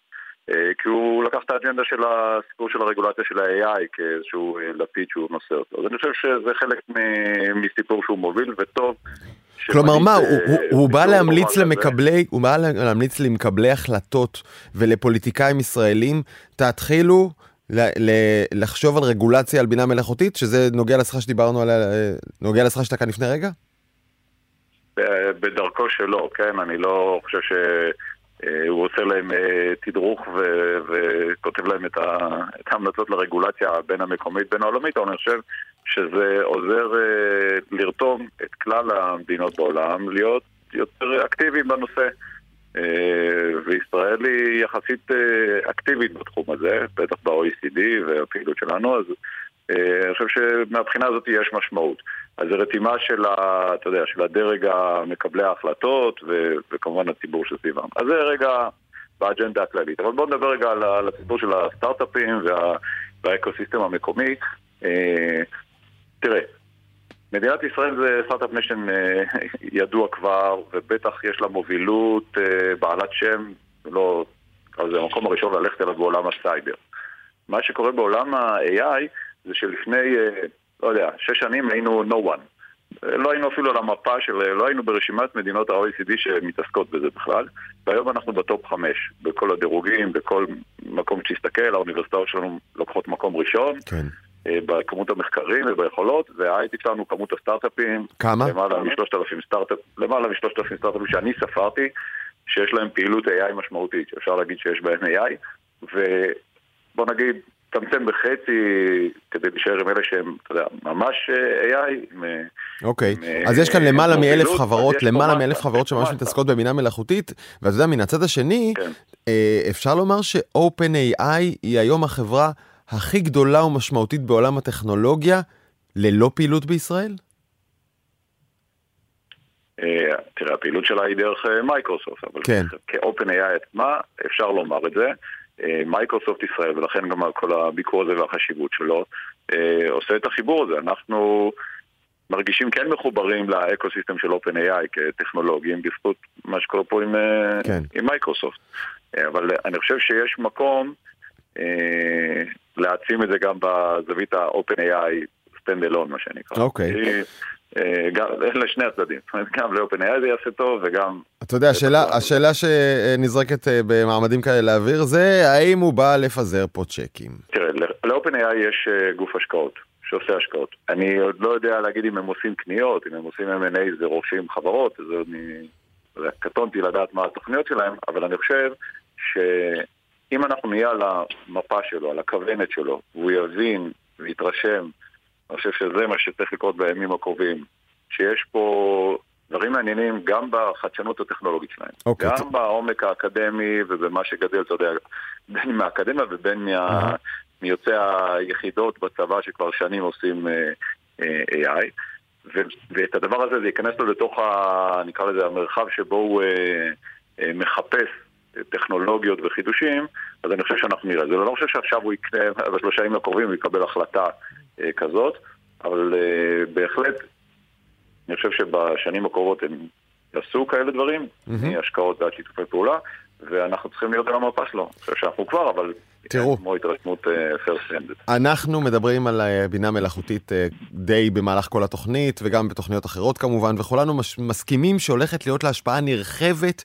כי הוא לקח את האג'נדה של הסיפור של הרגולציה של ה-AI כאיזשהו לפיד שהוא נושא אותו. אז אני חושב שזה חלק מסיפור שהוא מוביל וטוב כלומר מה, הוא בא להמליץ למקבלי, הוא בא להמליץ למקבלי החלטות ולפוליטיקאים ישראלים, תתחילו לחשוב על רגולציה על בינה מלאכותית, שזה נוגע לשיחה שדיברנו עליה, נוגע לשיחה שהייתה כאן לפני רגע? בדרכו שלו, כן, אני לא חושב ש... אה, הוא עושה להם אה, תדרוך וכותב להם את ההמלצות לרגולציה בין המקומית בין העולמית, אבל אני חושב שזה עוזר אה, לרתום את כלל המדינות בעולם להיות יותר אקטיביים בנושא. וישראל היא יחסית אקטיבית בתחום הזה, בטח ב-OECD והפעילות שלנו, אז אני חושב שמבחינה הזאת יש משמעות. אז זו רתימה של, ה, אתה יודע, של הדרג המקבלי ההחלטות ו, וכמובן הציבור שסביבם. אז זה רגע באג'נדה הכללית. אבל בואו נדבר רגע על, על הסיפור של הסטארט-אפים וה, והאקוסיסטם המקומי. אה, תראה, מדינת ישראל זה סטארט-אפ נשן אה, ידוע כבר, ובטח יש לה מובילות אה, בעלת שם, לא, זה המקום הראשון ללכת אליו בעולם הסייבר. מה שקורה בעולם ה-AI זה שלפני... לא יודע, שש שנים היינו no one. לא היינו אפילו על המפה של, לא היינו ברשימת מדינות ה-OECD שמתעסקות בזה בכלל, והיום אנחנו ב top חמש, בכל הדירוגים, בכל מקום שתסתכל, האוניברסיטאות שלנו לוקחות מקום ראשון. כן. אה, בכמות המחקרים וביכולות, וההייטק שלנו, כמות הסטארט-אפים, כמה? למעלה משלושת אלפים סטארט-אפים, למעלה משלושת אלפים סטארט-אפים שאני ספרתי, שיש להם פעילות AI משמעותית, שאפשר להגיד שיש בהם AI, ובוא נגיד, להצטמצם בחצי כדי להישאר עם אלה שהם, אתה יודע, ממש AI. עם, אוקיי, עם, אז יש כאן למעלה מאלף חברות, למעלה מאלף חברות שממש מתעסקות בבינה מלאכותית, ואתה יודע, מן הצד השני, כן. אפשר לומר ש-OpenAI היא היום החברה הכי גדולה ומשמעותית בעולם הטכנולוגיה ללא פעילות בישראל? אה, תראה, הפעילות שלה היא דרך אה, מייקרוסופט, אבל כן. כ-OpenAI עצמה אפשר לומר את זה. אה, מייקרוסופט ישראל, ולכן גם כל הביקור הזה והחשיבות שלו, עושה את החיבור הזה. אנחנו מרגישים כן מחוברים ל ecosystem של OpenAI כטכנולוגים, בזכות מה שקורה פה עם, כן. עם מייקרוסופט. אבל אני חושב שיש מקום להעצים את זה גם בזווית ה-OpenAI stand alone, מה שנקרא. אוקיי. אה, גם לשני הצדדים, זאת אומרת גם ל-OpenAI זה יעשה טוב וגם... אתה יודע, השאלה, השאלה שנזרקת אה, במעמדים כאלה לאוויר זה האם הוא בא לפזר פה צ'קים. תראה, ל-OpenAI יש אה, גוף השקעות. שעושה השקעות. אני עוד לא יודע להגיד אם הם עושים קניות, אם הם עושים M&A זה רוכשים חברות, אז אני קטונתי לדעת מה התוכניות שלהם, אבל אני חושב שאם אנחנו נהיה על המפה שלו, על הכוונת שלו, והוא יבין ויתרשם אני חושב שזה מה שצריך לקרות בימים הקרובים. שיש פה דברים מעניינים גם בחדשנות הטכנולוגית שלהם. Okay. אוקיי, גם בעומק האקדמי ובמה שגדל, אתה יודע, בין מהאקדמיה ובין מה... מיוצאי היחידות בצבא שכבר שנים עושים uh, uh, AI. ו- ואת הדבר הזה, זה ייכנס לו לתוך, ה, נקרא לזה, המרחב שבו הוא uh, מחפש טכנולוגיות וחידושים, אז אני חושב שאנחנו נראה. זה לא חושב שעכשיו הוא יקנה, בשלושה ימים הקרובים הוא יקבל החלטה אה, כזאת, אבל אה, בהחלט, אני חושב שבשנים הקרובות הם יעשו כאלה דברים, mm-hmm. השקעות ועד שיתופי פעולה, ואנחנו צריכים להיות על המפה שלו. אני חושב שאנחנו כבר, אבל... תראו, כמו התרשמות פרסט uh, אנחנו מדברים על בינה מלאכותית די במהלך כל התוכנית, וגם בתוכניות אחרות כמובן, וכולנו מסכימים שהולכת להיות לה השפעה נרחבת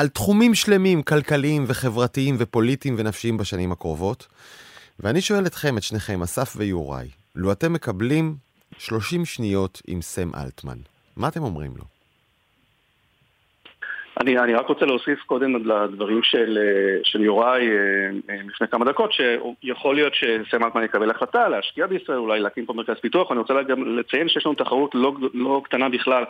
על תחומים שלמים, כלכליים וחברתיים ופוליטיים ונפשיים בשנים הקרובות. ואני שואל אתכם, את שניכם, אסף ויוראי, לו אתם מקבלים 30 שניות עם סם אלטמן, מה אתם אומרים לו? אני, אני רק רוצה להוסיף קודם לדברים של, של יוראי אה, אה, לפני כמה דקות, שיכול להיות שסם אלטמן יקבל החלטה להשקיע בישראל, אולי להקים פה מרכז פיתוח, אני רוצה גם לציין שיש לנו תחרות לא, לא קטנה בכלל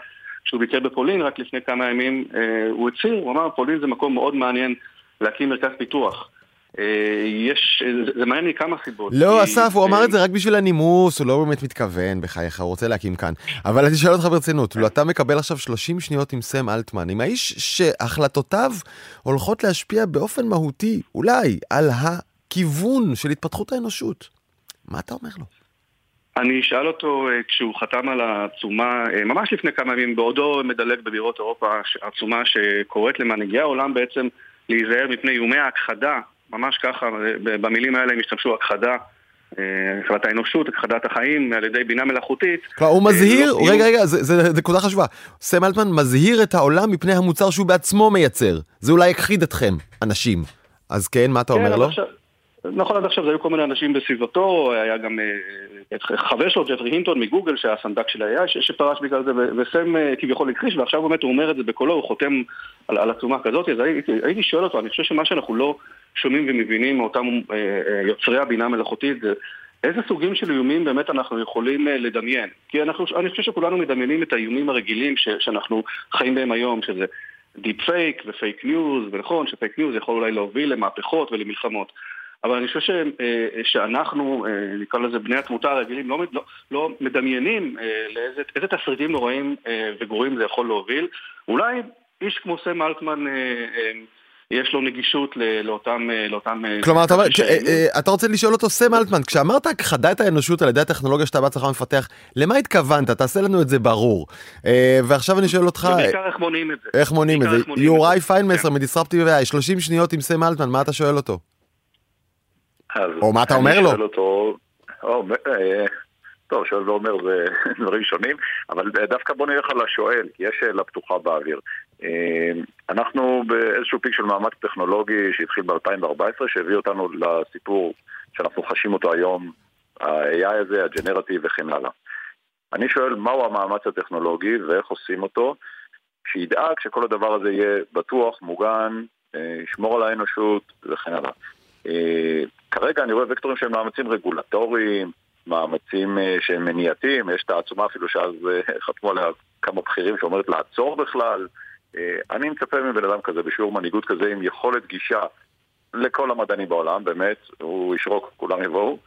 כשהוא ביקר בפולין, רק לפני כמה ימים אה, הוא הצהיר, הוא אמר, פולין זה מקום מאוד מעניין להקים מרכז פיתוח. אה, יש, זה מעניין מכמה סיבות. לא, אסף, הוא אמר את זה רק בשביל הנימוס, הוא לא באמת מתכוון, בחייך, הוא רוצה להקים כאן. אבל אני שואל אותך ברצינות, לו אתה מקבל עכשיו 30 שניות עם סם אלטמן, עם האיש שהחלטותיו הולכות להשפיע באופן מהותי, אולי, על הכיוון של התפתחות האנושות, מה אתה אומר לו? אני אשאל אותו אה, כשהוא חתם על העצומה, אה, ממש לפני כמה ימים, בעודו מדלג בבירות אירופה, עצומה שקוראת למנהיגי העולם בעצם להיזהר מפני איומי ההכחדה ממש ככה, במילים האלה הם השתמשו הכחדה. הכחדת אה, האנושות, הכחדת החיים על ידי בינה מלאכותית. כלומר, הוא מזהיר, לא רגע, רגע, זה נקודה חשובה. סם אלטמן מזהיר את העולם מפני המוצר שהוא בעצמו מייצר. זה אולי יכחיד אתכם, אנשים. אז כן, מה אתה כן, אומר לו? נכון, עד עכשיו היו כל מיני אנשים בסביבתו, היה גם אה, חבר שלו, ג'פרי הינטון מגוגל, שהיה סנדק של ה-AI, שפרש בגלל זה, וסם אה, כביכול הכחיש, ועכשיו באמת הוא אומר את זה בקולו, הוא חותם על, על עצומה כזאת, אז הייתי, הייתי שואל אותו, אני חושב שמה שאנחנו לא שומעים ומבינים מאותם אה, יוצרי הבינה המלאכותית, זה איזה סוגים של איומים באמת אנחנו יכולים לדמיין? כי אנחנו, אני חושב שכולנו מדמיינים את האיומים הרגילים ש, שאנחנו חיים בהם היום, שזה דיפ פייק ופייק ניוז, ונכון שפייק ניוז יכול אולי להוביל למהפכות ולמלחמות. אבל אני חושב ש, אה, שאנחנו, אה, נקרא לזה בני התמותה הרגילים, לא, לא, לא מדמיינים אה, לאיזה תסריטים נוראים וגרועים זה יכול להוביל. אולי איש כמו סם אלטמן יש לו נגישות לאותם... לאותם כלומר, אתה, אומר, אתה רוצה לשאול אותו, סם אלטמן, כשאמרת הכחדה את האנושות על ידי הטכנולוגיה שאתה בעצמך מפתח, למה התכוונת? תעשה לנו את זה ברור. ועכשיו אני שואל אותך... ובעיקר איך מונעים את זה. איך מונעים את זה? יוראי פיינמסר כן. מדיסרפטיב 30 שניות עם סם אלטמן, מה אתה שואל אותו? או מה אתה אומר לו? אותו, או, אה, טוב, שואל ואומר זה דברים שונים, אבל דווקא בוא נלך על השואל, כי יש שאלה פתוחה באוויר. אה, אנחנו באיזשהו פיק של מאמץ טכנולוגי שהתחיל ב-2014, שהביא אותנו לסיפור שאנחנו חשים אותו היום, ה-AI הזה, הג'נרטיב וכן הלאה. אני שואל, מהו המאמץ הטכנולוגי ואיך עושים אותו, שידאג שכל הדבר הזה יהיה בטוח, מוגן, אה, ישמור על האנושות וכן הלאה. אה, כרגע אני רואה וקטורים שהם מאמצים רגולטוריים, מאמצים אה, שהם מניעתיים, יש את העצומה אפילו שאז אה, חתמו עליה כמה בכירים שאומרת לעצור בכלל. אני מצפה מבן אדם כזה, בשיעור מנהיגות כזה, עם יכולת גישה לכל המדענים בעולם, באמת, הוא ישרוק, כולם יבואו.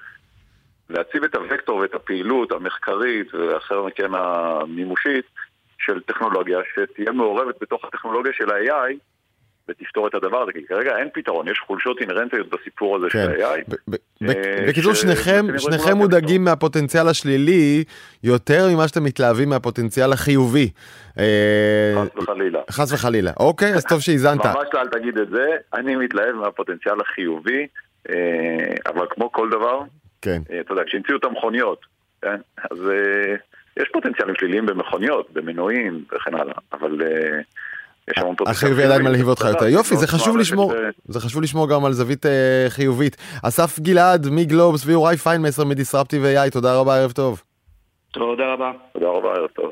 להציב את הוקטור ואת הפעילות המחקרית ואחר מכן המימושית של טכנולוגיה שתהיה מעורבת בתוך הטכנולוגיה של ה-AI ותפתור את הדבר הזה, כי כרגע אין פתרון, יש חולשות אינהרנטיות בסיפור הזה כן. של ב- אה, בקיצור, שניכם, שניכם מודאגים. מהפוטנציאל השלילי יותר ממה שאתם מתלהבים מהפוטנציאל החיובי. אה, חס וחלילה. חס וחלילה. אוקיי, אז טוב שהאזנת. ממש לא, אל תגיד את זה, אני מתלהב מהפוטנציאל החיובי, אה, אבל כמו כל דבר, כן. אתה יודע, כשהמציאו את המכוניות, כן? אז יש פוטנציאלים שליליים במכוניות, במנועים וכן הלאה, אבל יש המון פוטנציאל החיובי עדיין מלהיב אותך יותר. יופי, זה חשוב לשמור, זה חשוב לשמור גם על זווית אה, חיובית. אסף גלעד מגלובס ויוראי פיינמסר מדיסרפטיב AI, תודה רבה, ערב טוב. תודה רבה. תודה רבה, ערב טוב.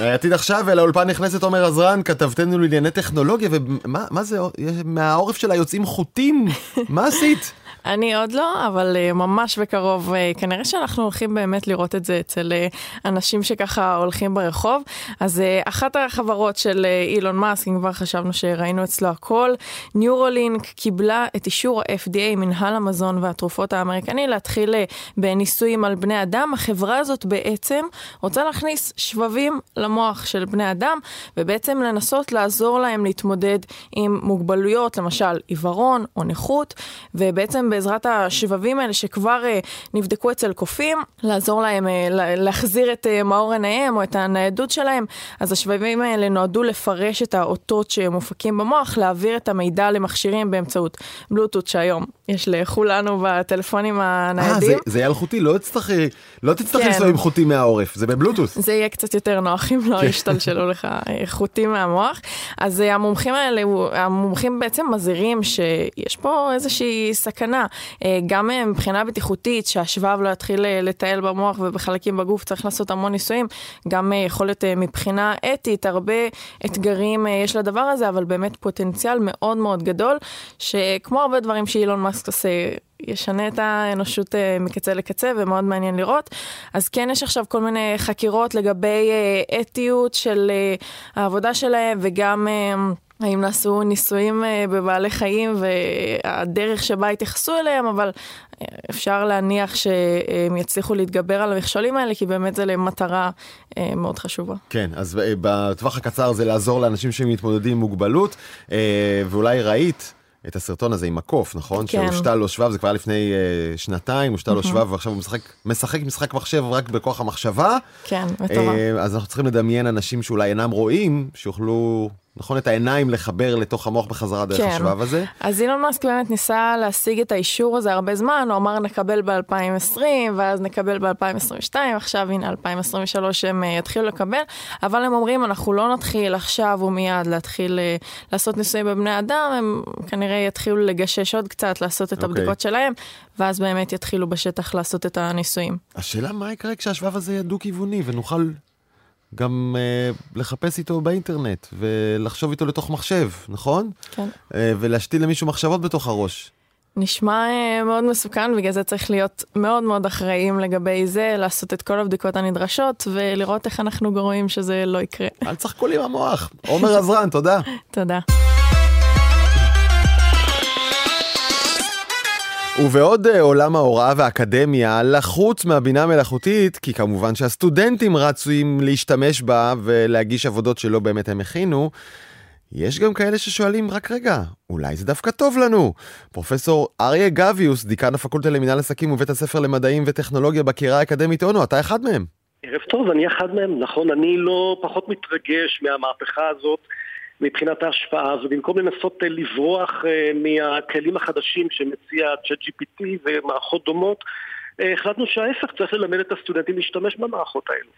עתיד עכשיו, לאולפן נכנסת עומר עזרן, כתבתנו לענייני טכנולוגיה, ומה מה זה, מהעורף שלה יוצאים חוטים? מה עשית? אני עוד לא, אבל uh, ממש בקרוב, uh, כנראה שאנחנו הולכים באמת לראות את זה אצל uh, אנשים שככה הולכים ברחוב. אז אחת החברות של אילון מאסק, אם כבר חשבנו שראינו אצלו הכל, ניורולינק קיבלה את אישור ה-FDA, מנהל המזון והתרופות האמריקני, להתחיל בניסויים על בני אדם. החברה הזאת בעצם רוצה להכניס שבבים למוח של בני אדם, ובעצם לנסות לעזור להם להתמודד עם מוגבלויות, למשל עיוורון או נכות, ובעצם בעזרת השבבים האלה שכבר uh, נבדקו אצל קופים, לעזור להם uh, להחזיר את uh, מאור עיניהם או את הניידות שלהם. אז השבבים האלה נועדו לפרש את האותות שמופקים במוח, להעביר את המידע למכשירים באמצעות בלוטות שהיום יש לכולנו בטלפונים אה, זה- הניידים. זה יהיה אלחוטי, לא תצטרכי לא תצטרכי כן. לנסוע עם חוטים מהעורף, זה בבלוטוס. זה יהיה קצת יותר נוח אם לא ישתלשלו לך אה, חוטים מהמוח. אז אה, המומחים האלה, המומחים בעצם מזהירים שיש פה איזושהי סכנה, אה, גם אה, מבחינה בטיחותית, שהשבב לא יתחיל אה, לטייל במוח ובחלקים בגוף, צריך לעשות המון ניסויים, גם יכול להיות מבחינה אתית, הרבה אתגרים יש לדבר הזה, אבל באמת פוטנציאל מאוד מאוד גדול, שכמו הרבה דברים שאילון מאסק עושה, ישנה את האנושות מקצה לקצה ומאוד מעניין לראות. אז כן יש עכשיו כל מיני חקירות לגבי אתיות של העבודה שלהם וגם... האם נעשו ניסויים אה, בבעלי חיים והדרך שבה התייחסו אליהם, אבל אה, אפשר להניח שהם יצליחו להתגבר על המכשולים האלה, כי באמת זה למטרה אה, מאוד חשובה. כן, אז בטווח הקצר זה לעזור לאנשים שמתמודדים עם מוגבלות, ואולי ראית את הסרטון הזה עם הקוף, נכון? כן. שהושתל לו שבב, זה כבר לפני אה, שנתיים, הושתל לו שבב, ועכשיו הוא משחק, משחק משחק מחשב רק בכוח המחשבה. כן, מטורף. אה, אז אנחנו צריכים לדמיין אנשים שאולי אינם רואים, שיוכלו, נכון, את העיניים לחבר לתוך המוח בחזרה דרך כן. השבב הזה. אז אילון מאסק באמת ניסה להשיג את האישור הזה הרבה זמן, הוא אמר נקבל ב-2020, ואז נקבל ב-2022, עכשיו הנה 2023 הם אה, יתחילו לקבל, אבל הם אומרים אנחנו לא נתחיל עכשיו ומיד להתחיל אה, לעשות ניסויים בבני אדם, הם כנראה יתחילו לגשש עוד קצת, לעשות את אוקיי. הבדיקות שלהם, ואז באמת יתחילו בשטח לעשות את הניסויים. השאלה מה יקרה כשהשבב הזה יהיה דו-כיווני ונוכל גם אה, לחפש איתו באינטרנט ולחשוב איתו לתוך מחשב, נכון? כן. אה, ולהשתיל למישהו מחשבות בתוך הראש. נשמע אה, מאוד מסוכן, בגלל זה צריך להיות מאוד מאוד אחראים לגבי זה, לעשות את כל הבדיקות הנדרשות ולראות איך אנחנו גורמים שזה לא יקרה. אל תשחקו לי עם המוח. עומר עזרן, תודה. תודה. ובעוד אה, עולם ההוראה והאקדמיה לחוץ מהבינה המלאכותית, כי כמובן שהסטודנטים רצויים להשתמש בה ולהגיש עבודות שלא באמת הם הכינו, יש גם כאלה ששואלים, רק רגע, אולי זה דווקא טוב לנו. פרופסור אריה גביוס, דיקן הפקולטה למינהל עסקים ובית הספר למדעים וטכנולוגיה בקהילה האקדמית אונו, אתה אחד מהם. ערב טוב, אני אחד מהם, נכון, אני לא פחות מתרגש מהמהפכה הזאת מבחינת ההשפעה, ובמקום לנסות אה, לברוח אה, מהכלים החדשים שמציע ChatGPT ומערכות דומות, אה, החלטנו שההפך, צריך ללמד את הסטודנטים להשתמש במערכות האלו.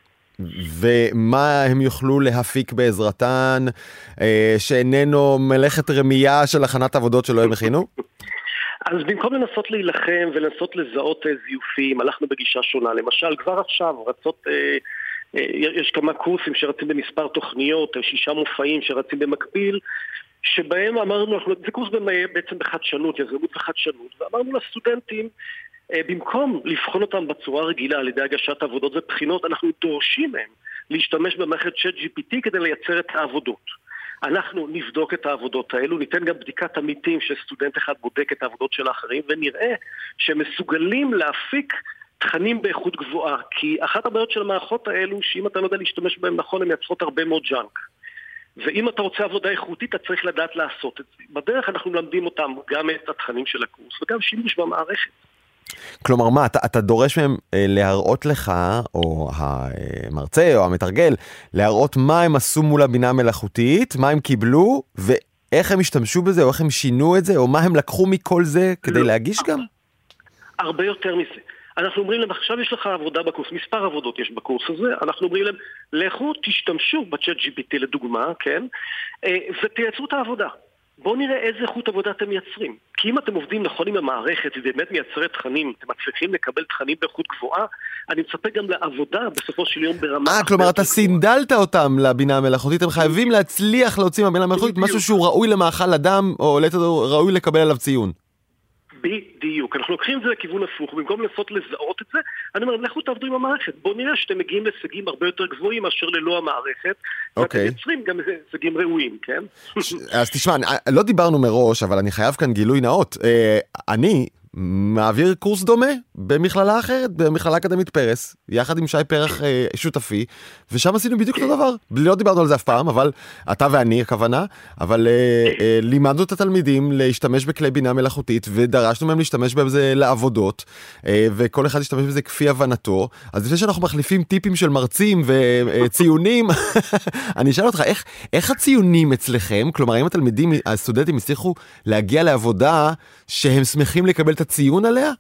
ומה הם יוכלו להפיק בעזרתן, אה, שאיננו מלאכת רמייה של הכנת עבודות שלא הם הכינו? אז במקום לנסות להילחם ולנסות לזהות זיופים, הלכנו בגישה שונה. למשל, כבר עכשיו רצות אה, יש כמה קורסים שרצים במספר תוכניות, שישה מופעים שרצים במקביל, שבהם אמרנו, זה קורס בעצם בחדשנות, יזמות וחדשנות, ואמרנו לסטודנטים, במקום לבחון אותם בצורה רגילה על ידי הגשת עבודות ובחינות, אנחנו דורשים מהם להשתמש במערכת צ'אט GPT כדי לייצר את העבודות. אנחנו נבדוק את העבודות האלו, ניתן גם בדיקת עמיתים שסטודנט אחד בודק את העבודות של האחרים, ונראה שהם מסוגלים להפיק תכנים באיכות גבוהה. כי אחת הבעיות של המערכות האלו, שאם אתה לא יודע להשתמש בהן נכון, הן מייצרות הרבה מאוד ג'אנק. ואם אתה רוצה עבודה איכותית, אתה צריך לדעת לעשות את זה. בדרך אנחנו מלמדים אותם גם את התכנים של הקורס וגם שימוש במערכת. כלומר, מה, אתה, אתה דורש מהם אה, להראות לך, או המרצה או המתרגל, להראות מה הם עשו מול הבינה המלאכותית, מה הם קיבלו, ואיך הם השתמשו בזה, או איך הם שינו את זה, או מה הם לקחו מכל זה כדי לא. להגיש גם? הרבה יותר מזה. אנחנו אומרים להם, עכשיו יש לך עבודה בקורס, מספר עבודות יש בקורס הזה, אנחנו אומרים להם, לכו תשתמשו בצ'אט GPT לדוגמה, כן, אה, ותייצרו את העבודה. בואו נראה איזה איכות עבודה אתם מייצרים. כי אם אתם עובדים נכון עם המערכת, היא באמת מייצרת תכנים, אתם מצליחים לקבל תכנים באיכות גבוהה, אני מצפה גם לעבודה בסופו של יום ברמה... אה, כלומר אתה סינדלת אותם לבינה המלאכותית, הם חייבים להצליח להוציא מהבינה המלאכותית משהו שהוא ראוי למאכל אדם, או ראוי לקבל עליו ציון. בדיוק. אנחנו לוקחים את זה לכיוון הפוך, במקום לנסות לזהות את זה, אני אומר, לכו תעבדו עם המערכת. בואו נראה שאתם מגיעים להישגים הרבה יותר גבוהים מאשר ללא המערכת. אוקיי. ואתם יוצרים גם הישגים ראויים, כן? אז תשמע, לא דיברנו מראש, אבל אני חייב כאן גילוי נאות. אה, אני... מעביר קורס דומה במכללה אחרת, במכללה אקדמית פרס, יחד עם שי פרח אה, שותפי, ושם עשינו בדיוק אותו דבר. לא דיברנו על זה אף פעם, אבל אתה ואני הכוונה, אבל אה, אה, לימדנו את התלמידים להשתמש בכלי בינה מלאכותית, ודרשנו מהם להשתמש בזה לעבודות, אה, וכל אחד ישתמש בזה כפי הבנתו. אז לפני שאנחנו מחליפים טיפים של מרצים וציונים, אני אשאל אותך, איך, איך הציונים אצלכם? כלומר, האם התלמידים, הסטודנטים הצליחו להגיע לעבודה שהם שמחים לקבל את הציון עליה?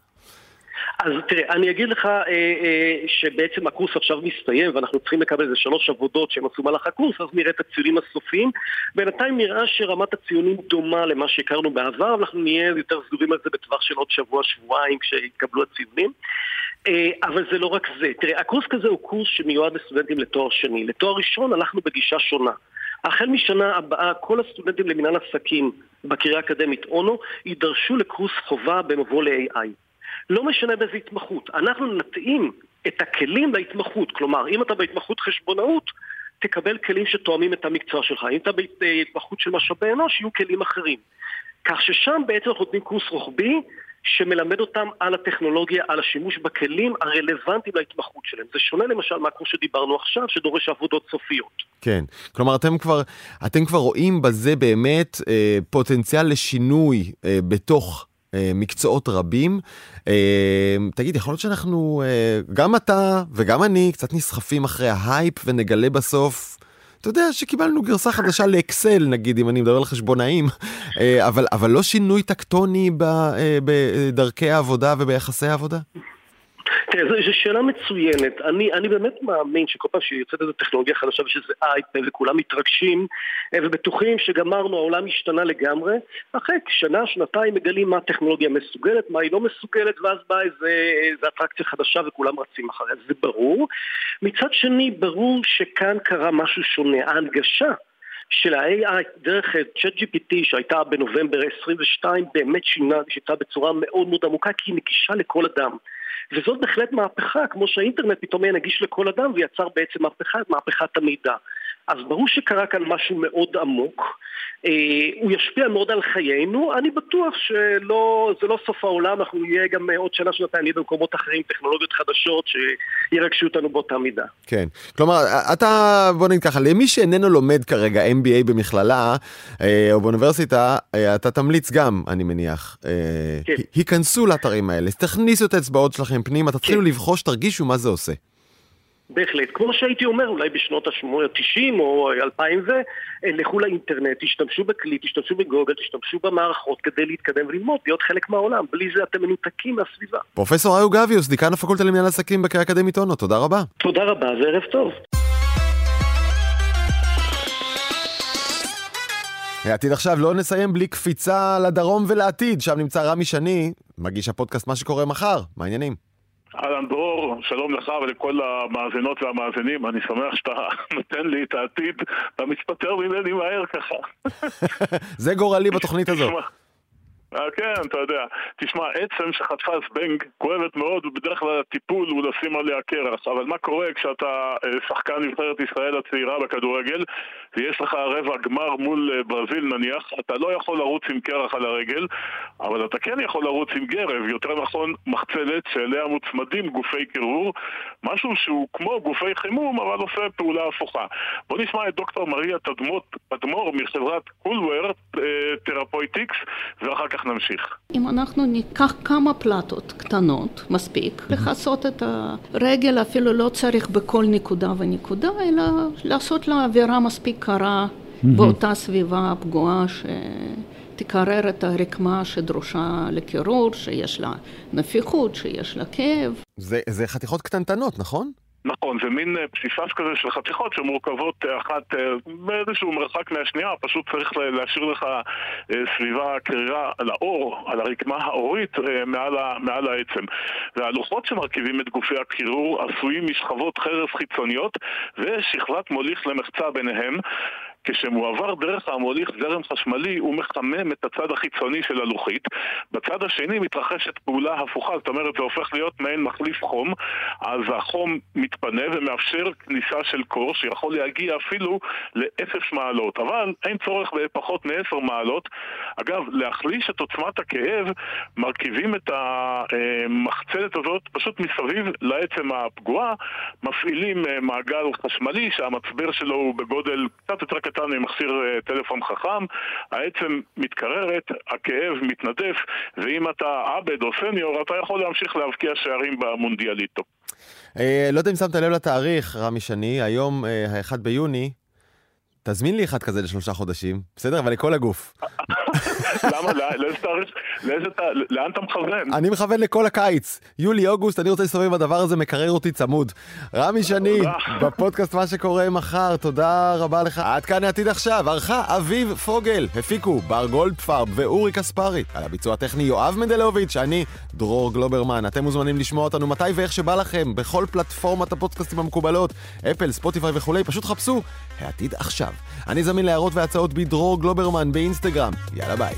אז תראה, אני אגיד לך אה, אה, שבעצם הקורס עכשיו מסתיים ואנחנו צריכים לקבל איזה שלוש עבודות שהם עשו מהלך הקורס, אז נראה את הציונים הסופיים. בינתיים נראה שרמת הציונים דומה למה שהכרנו בעבר, אנחנו נהיה יותר סגורים על זה בטווח של עוד שבוע-שבועיים כשיתקבלו הציונים. אה, אבל זה לא רק זה. תראה, הקורס כזה הוא קורס שמיועד לסטודנטים לתואר שני. לתואר ראשון הלכנו בגישה שונה. החל משנה הבאה כל הסטודנטים למנהל עסקים בקריה האקדמית אונו יידרשו לקורס חובה במבוא ל-AI. לא משנה באיזה התמחות, אנחנו נתאים את הכלים להתמחות, כלומר אם אתה בהתמחות חשבונאות תקבל כלים שתואמים את המקצוע שלך, אם אתה בהתמחות של משאבי אנוש יהיו כלים אחרים. כך ששם בעצם אנחנו נותנים קורס רוחבי שמלמד אותם על הטכנולוגיה, על השימוש בכלים הרלוונטיים להתמחות שלהם. זה שונה למשל מהקורס שדיברנו עכשיו, שדורש עבודות סופיות. כן, כלומר אתם כבר, אתם כבר רואים בזה באמת אה, פוטנציאל לשינוי אה, בתוך אה, מקצועות רבים. אה, תגיד, יכול להיות שאנחנו, אה, גם אתה וגם אני, קצת נסחפים אחרי ההייפ ונגלה בסוף אתה יודע שקיבלנו גרסה חדשה לאקסל נגיד אם אני מדבר על חשבונאים אה, אבל אבל לא שינוי טקטוני אה, בדרכי העבודה וביחסי העבודה. תראה, זו שאלה מצוינת. אני, אני באמת מאמין שכל פעם שיוצאת איזו טכנולוגיה חדשה ושזה אייפד וכולם מתרגשים אה, ובטוחים שגמרנו, העולם השתנה לגמרי, אחרי שנה, שנתיים מגלים מה הטכנולוגיה מסוגלת, מה היא לא מסוגלת, ואז באה איזו איזה אטרקציה חדשה וכולם רצים אחריה, זה ברור. מצד שני, ברור שכאן קרה משהו שונה. ההנגשה של ה-AI דרך ChatGPT שהייתה בנובמבר 22 באמת שינה, שיטה בצורה מאוד מאוד עמוקה כי היא נגישה לכל אדם. וזאת בהחלט מהפכה, כמו שהאינטרנט פתאום יהיה נגיש לכל אדם ויצר בעצם מהפכה, מהפכת המידע. אז ברור שקרה כאן משהו מאוד עמוק, אה, הוא ישפיע מאוד על חיינו, אני בטוח שזה לא סוף העולם, אנחנו נהיה גם עוד שנה, שנתיים, נהיה במקומות אחרים, טכנולוגיות חדשות שירגשו אותנו באותה מידה. כן, כלומר, אתה, בוא נגיד ככה, למי שאיננו לומד כרגע MBA במכללה אה, או באוניברסיטה, אה, אתה תמליץ גם, אני מניח, כן. היכנסו לאתרים האלה, תכניסו את האצבעות שלכם פנימה, תתחילו כן. לבחוש, תרגישו מה זה עושה. בהחלט. כמו שהייתי אומר, אולי בשנות ה-90 או 2000 ו... לכו לאינטרנט, תשתמשו בכלי, תשתמשו בגוגל, תשתמשו במערכות כדי להתקדם וללמוד, להיות חלק מהעולם. בלי זה אתם מנותקים מהסביבה. פרופסור איו גביוס, דיקן הפקולטה למנהל עסקים בקריאה אקדמית אונו, תודה רבה. תודה רבה וערב טוב. עתיד עכשיו לא נסיים בלי קפיצה לדרום ולעתיד, שם נמצא רמי שני, מגיש הפודקאסט מה שקורה מחר, מה העניינים? אהלן דרור, שלום לך ולכל המאזינות והמאזינים, אני שמח שאתה נותן לי את העתיד, אתה מתפטר ממני מהר ככה. זה גורלי בתוכנית הזו. אה, כן, אתה יודע. תשמע, עצם שחטפה זבנג כואבת מאוד, ובדרך כלל הטיפול הוא לשים עליה קרח. אבל מה קורה כשאתה אה, שחקן נבחרת ישראל הצעירה בכדורגל, ויש לך רבע גמר מול אה, ברזיל נניח, אתה לא יכול לרוץ עם קרח על הרגל, אבל אתה כן יכול לרוץ עם גרב, יותר נכון מחצלת שאליה מוצמדים גופי קירור, משהו שהוא כמו גופי חימום, אבל עושה פעולה הפוכה. בוא נשמע את דוקטור מריה תדמור מחברת קולוור תרפויטיקס, ואחר כך כך נמשיך. אם אנחנו ניקח כמה פלטות קטנות, מספיק, לכסות את הרגל, אפילו לא צריך בכל נקודה ונקודה, אלא לעשות לה אווירה מספיק קרה באותה סביבה פגועה ש... תקרר את הרקמה שדרושה לקירור, שיש לה נפיחות, שיש לה כאב. זה, זה חתיכות קטנטנות, נכון? נכון, זה מין אה, פסיפס כזה של חתיכות שמורכבות אה, אחת אה, באיזשהו מרחק מהשנייה, פשוט צריך להשאיר לך סביבה קרירה על האור, על הרקמה האורית מעל, ה, מעל העצם. והלוחות שמרכיבים את גופי הקירור עשויים משכבות חרס חיצוניות ושכבת מוליך למחצה ביניהם. כשמועבר דרך המוליך זרם חשמלי הוא מחמם את הצד החיצוני של הלוחית. בצד השני מתרחשת פעולה הפוכה, זאת אומרת זה הופך להיות מעין מחליף חום. אז החום מתפנה ומאפשר כניסה של קור שיכול להגיע אפילו לאפס מעלות. אבל אין צורך בפחות מעשר מעלות. אגב, להחליש את עוצמת הכאב מרכיבים את המחצלת הזאת פשוט מסביב לעצם הפגועה מפעילים אה, מעגל חשמלי שהמצבר שלו הוא בגודל קצת יותר קטן ממכשיר אה, טלפון חכם, העצם מתקררת, הכאב מתנדף, ואם אתה עבד או סניור, אתה יכול להמשיך להבקיע שערים במונדיאליטו. אה, לא יודע אם שמת לב לתאריך, רמי שני, היום, ה-1 ביוני, תזמין לי אחד כזה לשלושה חודשים, בסדר? אבל לכל הגוף. למה? לאיזה תאריך? לאן אתה מכוון? אני מכוון לכל הקיץ. יולי, אוגוסט, אני רוצה להסתובב עם הדבר הזה, מקרר אותי צמוד. רמי שני, בפודקאסט מה שקורה מחר, תודה רבה לך. עד כאן העתיד עכשיו, ערכה אביב פוגל, הפיקו בר גולדפרב ואורי קספרי. על הביצוע הטכני יואב מנדלוביץ', אני דרור גלוברמן. אתם מוזמנים לשמוע אותנו מתי ואיך שבא לכם, בכל פלטפורמת הפודקאסטים המקובלות, אפל, ספוטיפיי וכולי, פשוט חפשו העתיד עכשיו. אני זמין להערות והצעות בדרור גלוברמן באינסטגרם. יאללה ביי.